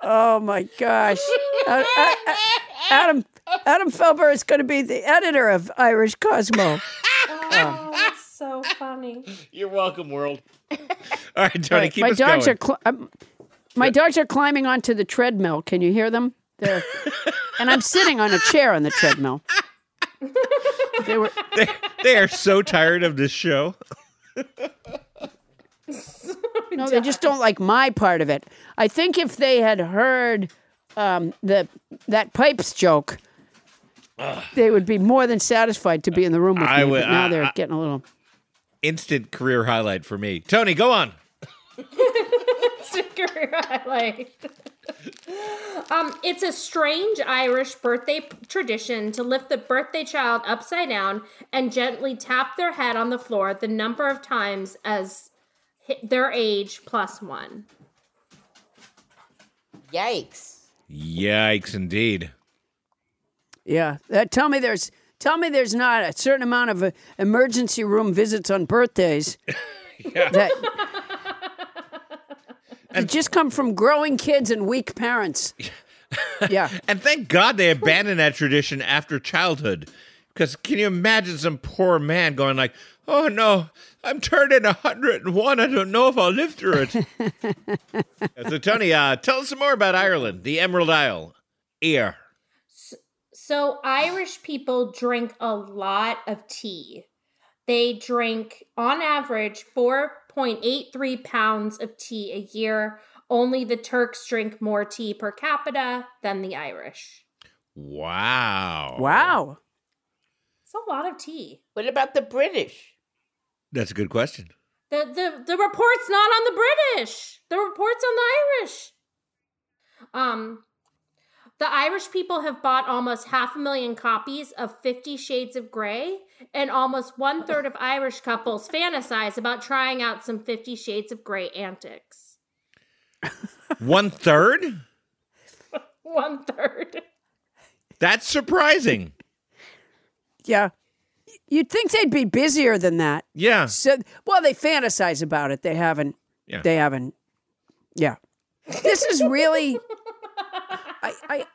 Oh my gosh. Uh, uh, uh, Adam Adam Felber is going to be the editor of Irish Cosmo. Oh, that's so funny. You're welcome, world. All right, Toni, Right, keep my us dogs going. are cl- um, my dogs are climbing onto the treadmill. Can you hear them? They're and I'm sitting on a chair on the treadmill. They were they, they are so tired of this show. no, they just don't like my part of it. I think if they had heard um, the that pipes joke, they would be more than satisfied to be in the room with I me. would- but now I- they're I- getting a little. Instant career highlight for me. Toni, go on. career highlight. Um, it's a strange Irish birthday p- tradition to lift the birthday child upside down and gently tap their head on the floor the number of times as hi- their age plus one. Yikes. Yikes, indeed. Yeah. Uh, tell me there's tell me there's not a certain amount of uh, emergency room visits on birthdays that that just come from growing kids and weak parents. Yeah. And thank God they abandoned that tradition after childhood. Because can you imagine some poor man going like, "Oh no, I'm turning 101. I don't know if I'll live through it." so Toni, uh, tell us some more about Ireland, the Emerald Isle. Ear. So, Irish people drink a lot of tea. They drink, on average, 4.83 pounds of tea a year. Only the Turks drink more tea per capita than the Irish. Wow. Wow. It's a lot of tea. What about the British? That's a good question. The, the, the report's not on the British. The report's on the Irish. Um, the Irish people have bought almost half a million copies of Fifty Shades of Grey, and almost one third of Irish couples fantasize about trying out some Fifty Shades of Grey antics. One third? One third. That's surprising. Yeah. You'd think they'd be busier than that. Yeah. So, well, they fantasize about it. They haven't. Yeah. They haven't. Yeah. This is really. I, I,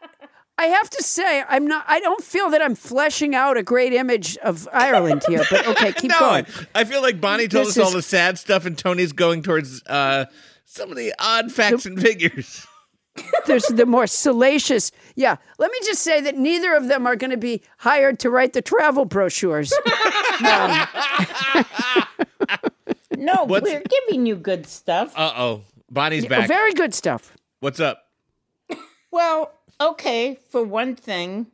I have to say, I'm not. I don't feel that I'm fleshing out a great image of Ireland here. But okay, keep no, going. I, I feel like Bonnie told This us all the sad stuff, and Toni's going towards uh, some of the odd facts and figures. There's the more salacious. Yeah. Let me just say that neither of them are going to be hired to write the travel brochures. Um, No, What's- we're giving you good stuff. Uh oh, Bonnie's back. very good stuff. What's up? Well, okay, for one thing,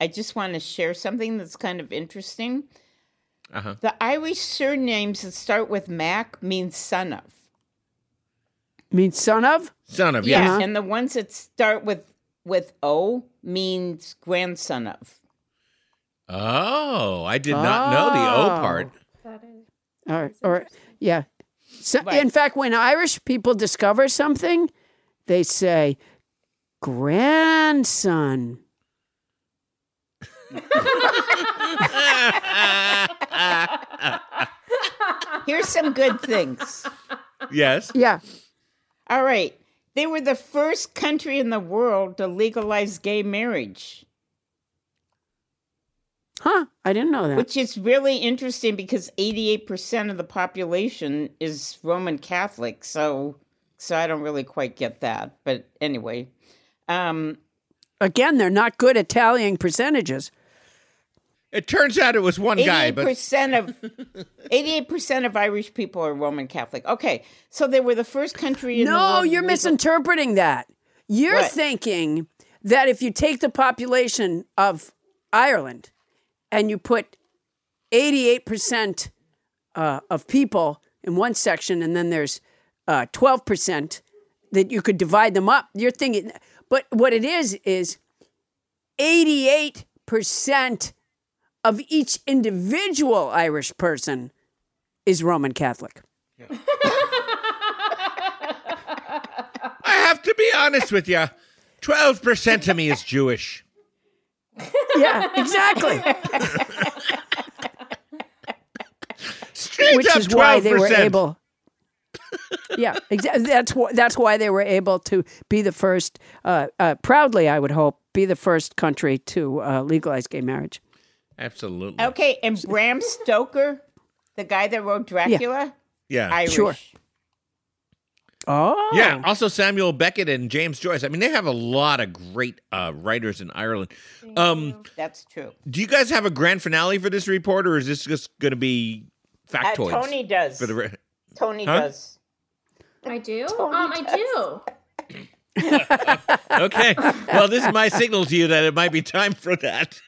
I just want to share something that's kind of interesting. Uh huh. The Irish surnames that start with Mac means son of. Means son of? Son of, Yeah, yes. and the ones that start with with O means grandson of. Oh, I did not know the O Oh. part. Or, or yeah. So, Right. In fact, when Irish people discover something, they say, grandson. Here's some good things. yes. Yeah. All right. They were the first country in the world to legalize gay marriage, Huh. I didn't know that. which is really interesting because 88% of the population is Roman Catholic. So so I don't really quite get that. But anyway, um Again, they're not good at tallying percentages. It turns out it was one guy, Eighty-eight but percent of eighty-eight percent of Irish people are Roman Catholic. Okay, so they were the first country in the No, you're legal- misinterpreting that. You're What? thinking that if you take the population of Ireland and you put 88% uh, of people in one section and then there's uh, 12% that you could divide them up. You're thinking, but what it is, is 88% of each individual Irish person is Roman Catholic. I have to be honest with you. Twelve percent of me is Jewish. Yeah, exactly. Straight which is why they were able. Yeah, exactly. That's wh- that's why they were able to be the first, uh, uh, proudly, I would hope, be the first country to uh, legalize gay marriage. Absolutely. Okay, and Bram Stoker, the guy that wrote Dracula, Yeah. Irish. Sure. Oh, Yeah. Also, Samuel Beckett and James Joyce. I mean, they have a lot of great uh, writers in Ireland. Um, That's true. do you guys have a grand finale for this report, or is this just going to be Uh, factoids? Toni does. For the re- Toni Huh? does. I do? um, I do. okay. Well, this is my signal to you that it might be time for that.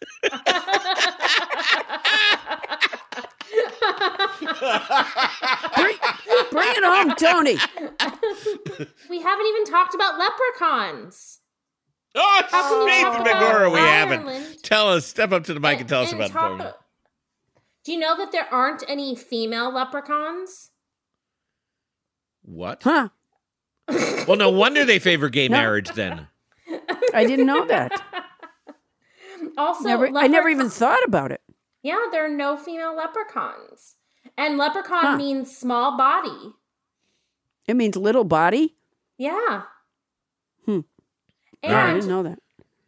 bring, bring it home, Toni. We haven't even talked about leprechauns. Oh, How can you Nathan talk about Megora, we haven't. Tell us, step up to the mic and, tell us and about the talk- program. Do you know that there aren't any female leprechauns? What? Huh? Well, no wonder they favor gay No. marriage then. I didn't know that. Also, never, I never even thought about it. Yeah, there are no female leprechauns. And leprechaun Huh. means small body. It means little body. Yeah. Hmm. I didn't know that.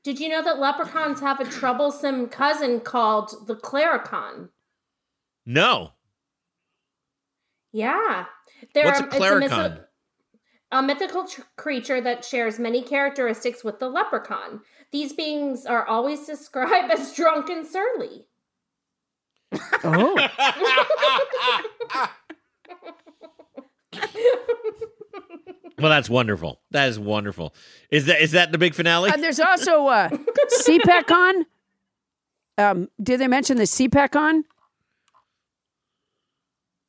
did you know that leprechauns have a troublesome cousin called the clurichaun? No. Yeah. They're, a it's clurichaun? a mythical tr- creature that shares many characteristics with the leprechaun. These beings are always described as drunk and surly. Oh, Well, that's wonderful. That is wonderful. Is that is that the big finale? and there's also uh, CPAC Um, did they mention the CPAC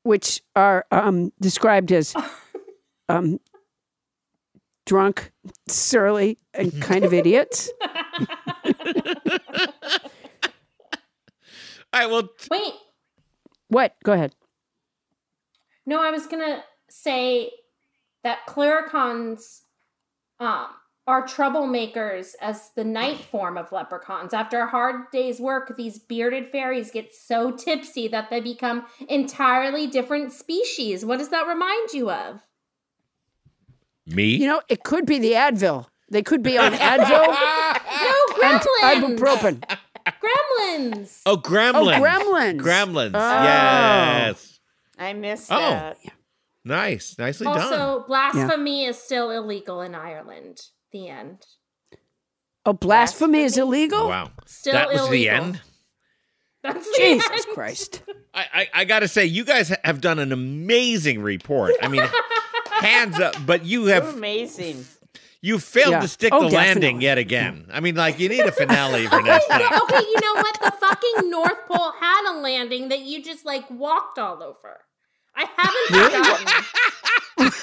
which are um, described as um, drunk, surly, and kind of idiots? All right. Well, Wait, What? Go ahead. no, I was gonna say that clurichauns um, are troublemakers as the night form of leprechauns. After a hard day's work, these bearded fairies get so tipsy that they become entirely different species. What does that remind you of? me. You know, it could be the Advil. They could be on Advil No, and gremlins! ibuprofen. Gremlins! oh, Gremlins. Oh, Gremlins. Gremlins. Oh. Yes. I missed Oh. that. Nice. Nicely done. Also, blasphemy is still illegal in Ireland. The end. Oh, blasphemy is illegal? Wow. Still that was the end. That's Jesus end. Christ. I, I, I got to say, you guys have done an amazing report. I mean, hands up, but you You're have amazing. you failed Yeah. to stick Oh, the landing yet again. I mean, like you need a finale for next time. okay, you know what? The fucking North Pole had a landing that you just like walked all over. I haven't forgotten.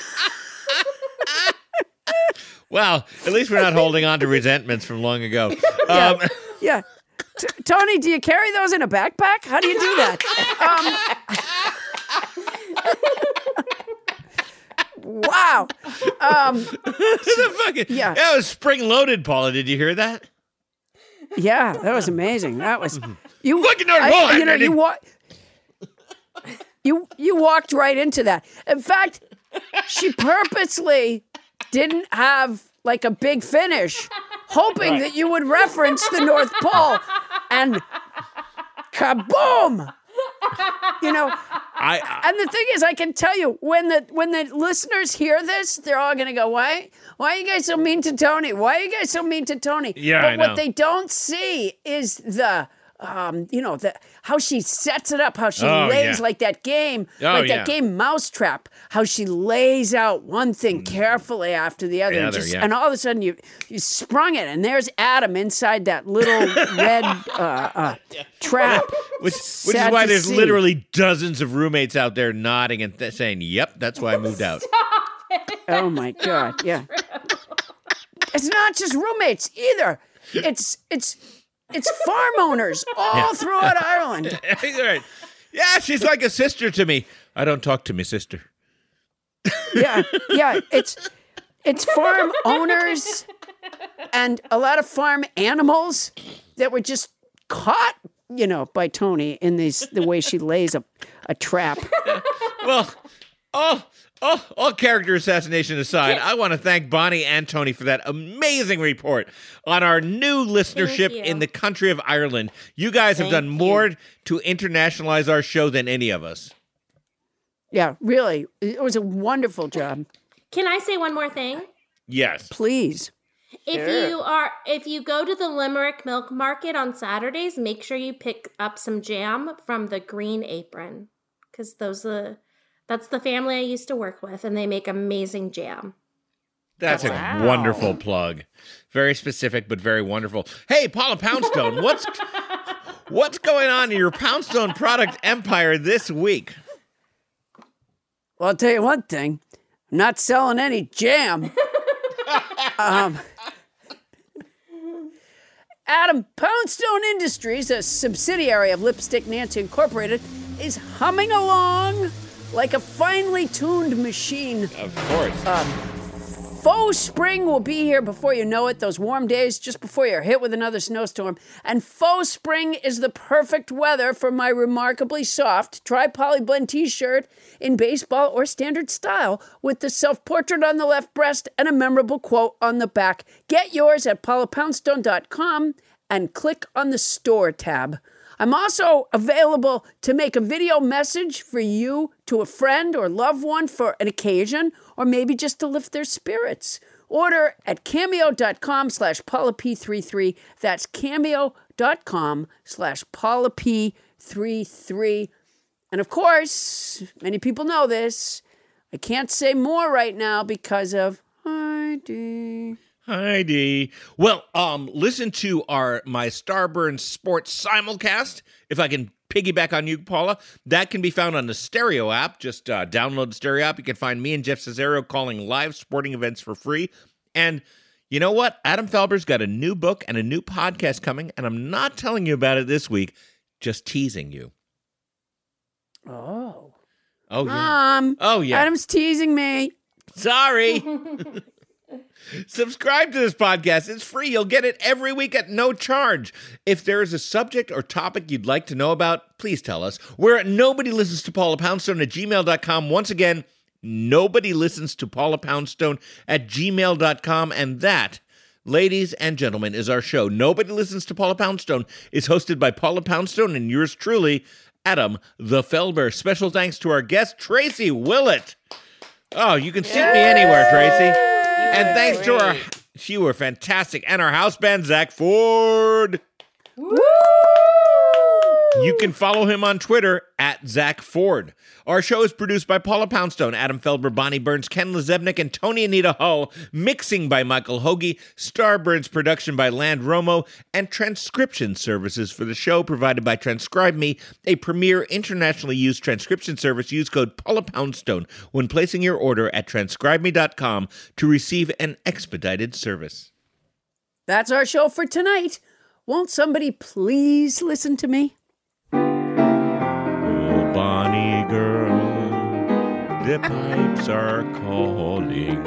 Well, at least we're not holding on to resentments from long ago. Um, Yeah. T- Toni, do you carry those in a backpack? How do you do that? Um, wow. Um, the fucking, Yeah. that was spring loaded, Paula. Did you hear that? yeah, that was amazing. That was you. Look at I- you know, you You you walked right into that. In fact, she purposely didn't have like a big finish, hoping that you would reference the North Pole, and kaboom! You know, I, I And the thing is, I can tell you when the when the listeners hear this, they're all going to go, "Why? Why are you guys so mean to Toni? Why are you guys so mean to Toni?" Yeah, but I know. what they don't see is the. Um, you know the how she sets it up, how she Oh, lays yeah. like that game, Oh, like yeah. that game Mousetrap. How she lays out one thing carefully after the other, The and, just, yeah. and all of a sudden you you sprung it, and there's Adam inside that little red uh, uh, trap. which, which is why there's see. literally dozens of roommates out there nodding and th- saying, "Yep, that's why I moved out." Oh my god, yeah. It's not just roommates either. It's it's it's farm owners all throughout Ireland. Right. Yeah, she's like a sister to me. I don't talk to me sister. Yeah, yeah. It's it's farm owners and a lot of farm animals that were just caught, you know, by Toni in these the way she lays a, a trap. Well, all, all, all character assassination aside, I want to thank Bonnie and Toni for that amazing report on our new listenership in the country of Ireland. You guys have done more to internationalize our show than any of us. Yeah, really. It was a wonderful job. Can I say one more thing? Yes. Please. If you are if you go to the Limerick Milk Market on Saturdays, make sure you pick up some jam from the Green Apron cuz those are that's the family I used to work with and they make amazing jam. That's a wonderful plug. Very specific, but very wonderful. Hey, Paula Poundstone, what's what's going on in your Poundstone product empire this week? Well, I'll tell you one thing. I'm not selling any jam. um, Adam Poundstone Industries, a subsidiary of Lipstick Nancy Incorporated, is humming along like a finely tuned machine. Of course. Um, faux spring will be here before you know it, those warm days just before you're hit with another snowstorm. And faux spring is the perfect weather for my remarkably soft tri poly blend t shirt in baseball or standard style with the self portrait on the left breast and a memorable quote on the back. Get yours at paulapoundstone.com and click on the store tab. I'm also available to make a video message for you to a friend or loved one for an occasion, or maybe just to lift their spirits. Order at cameo.com slash paulap33. That's cameo.com slash paulap33. And of course, many people know this. I can't say more right now because of ID. Heidi. Well, um, listen to our my Starburns Sports simulcast. If I can piggyback on you, Paula, that can be found on the Stereo app. Just uh, download the Stereo app. You can find me and Jeff Cesario calling live sporting events for free. And you know what? Adam Felber's got a new book and a new podcast coming, and I'm not telling you about it this week. Just teasing you. Oh. Oh yeah. Mom. Oh yeah. Adam's teasing me. Sorry. Subscribe to this podcast. It's free. You'll get it every week at no charge. If there is a subject or topic you'd like to know about, please tell us. We're at nobody listens to Paula Poundstone at gmail.com. Once again, nobody listens to Paula Poundstone at gmail.com. And that, ladies and gentlemen, is our show. Nobody listens to Paula Poundstone is hosted by Paula Poundstone and yours truly, Adam the Felber. Special thanks to our guest, Tracy Willet. Oh, you can seat me anywhere, Tracy. And thanks to our, she were fantastic, and our house band, Zack Ford. You can follow him on Twitter at Zack Ford. Our show is produced by Paula Poundstone, Adam Felber, Bonnie Burns, Ken LaZebnik, and Toni Anita Hull. Mixing by Michael Hoagie. Starburns production by Land Romo. And transcription services for the show provided by Transcribe Me, a premier internationally used transcription service. Use code Paula Poundstone when placing your order at transcribeme.com to receive an expedited service. That's our show for tonight. Won't somebody please listen to me? Bonnie girl, the pipes are calling,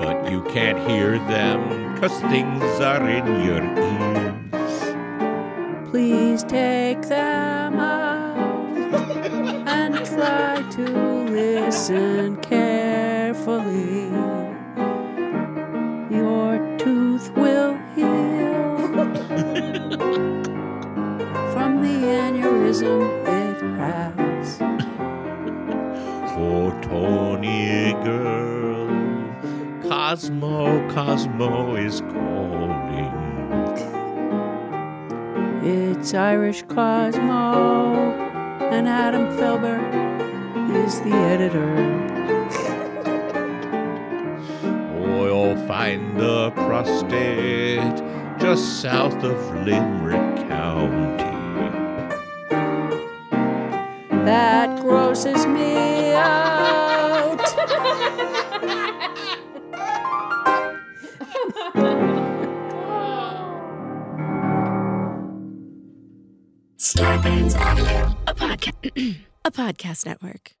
but you can't hear them because things are in your ears. Please take them out and try to listen carefully. Your tooth will heal from the aneurysm has. Oh, Toni girl, Cosmo, Cosmo is calling. It's Irish Cosmo, and Adam Felber is the editor. Oh, you'll find the prostate just south of Limerick County. That grosses me out. Starburns Audio, a podcast, a podcast network.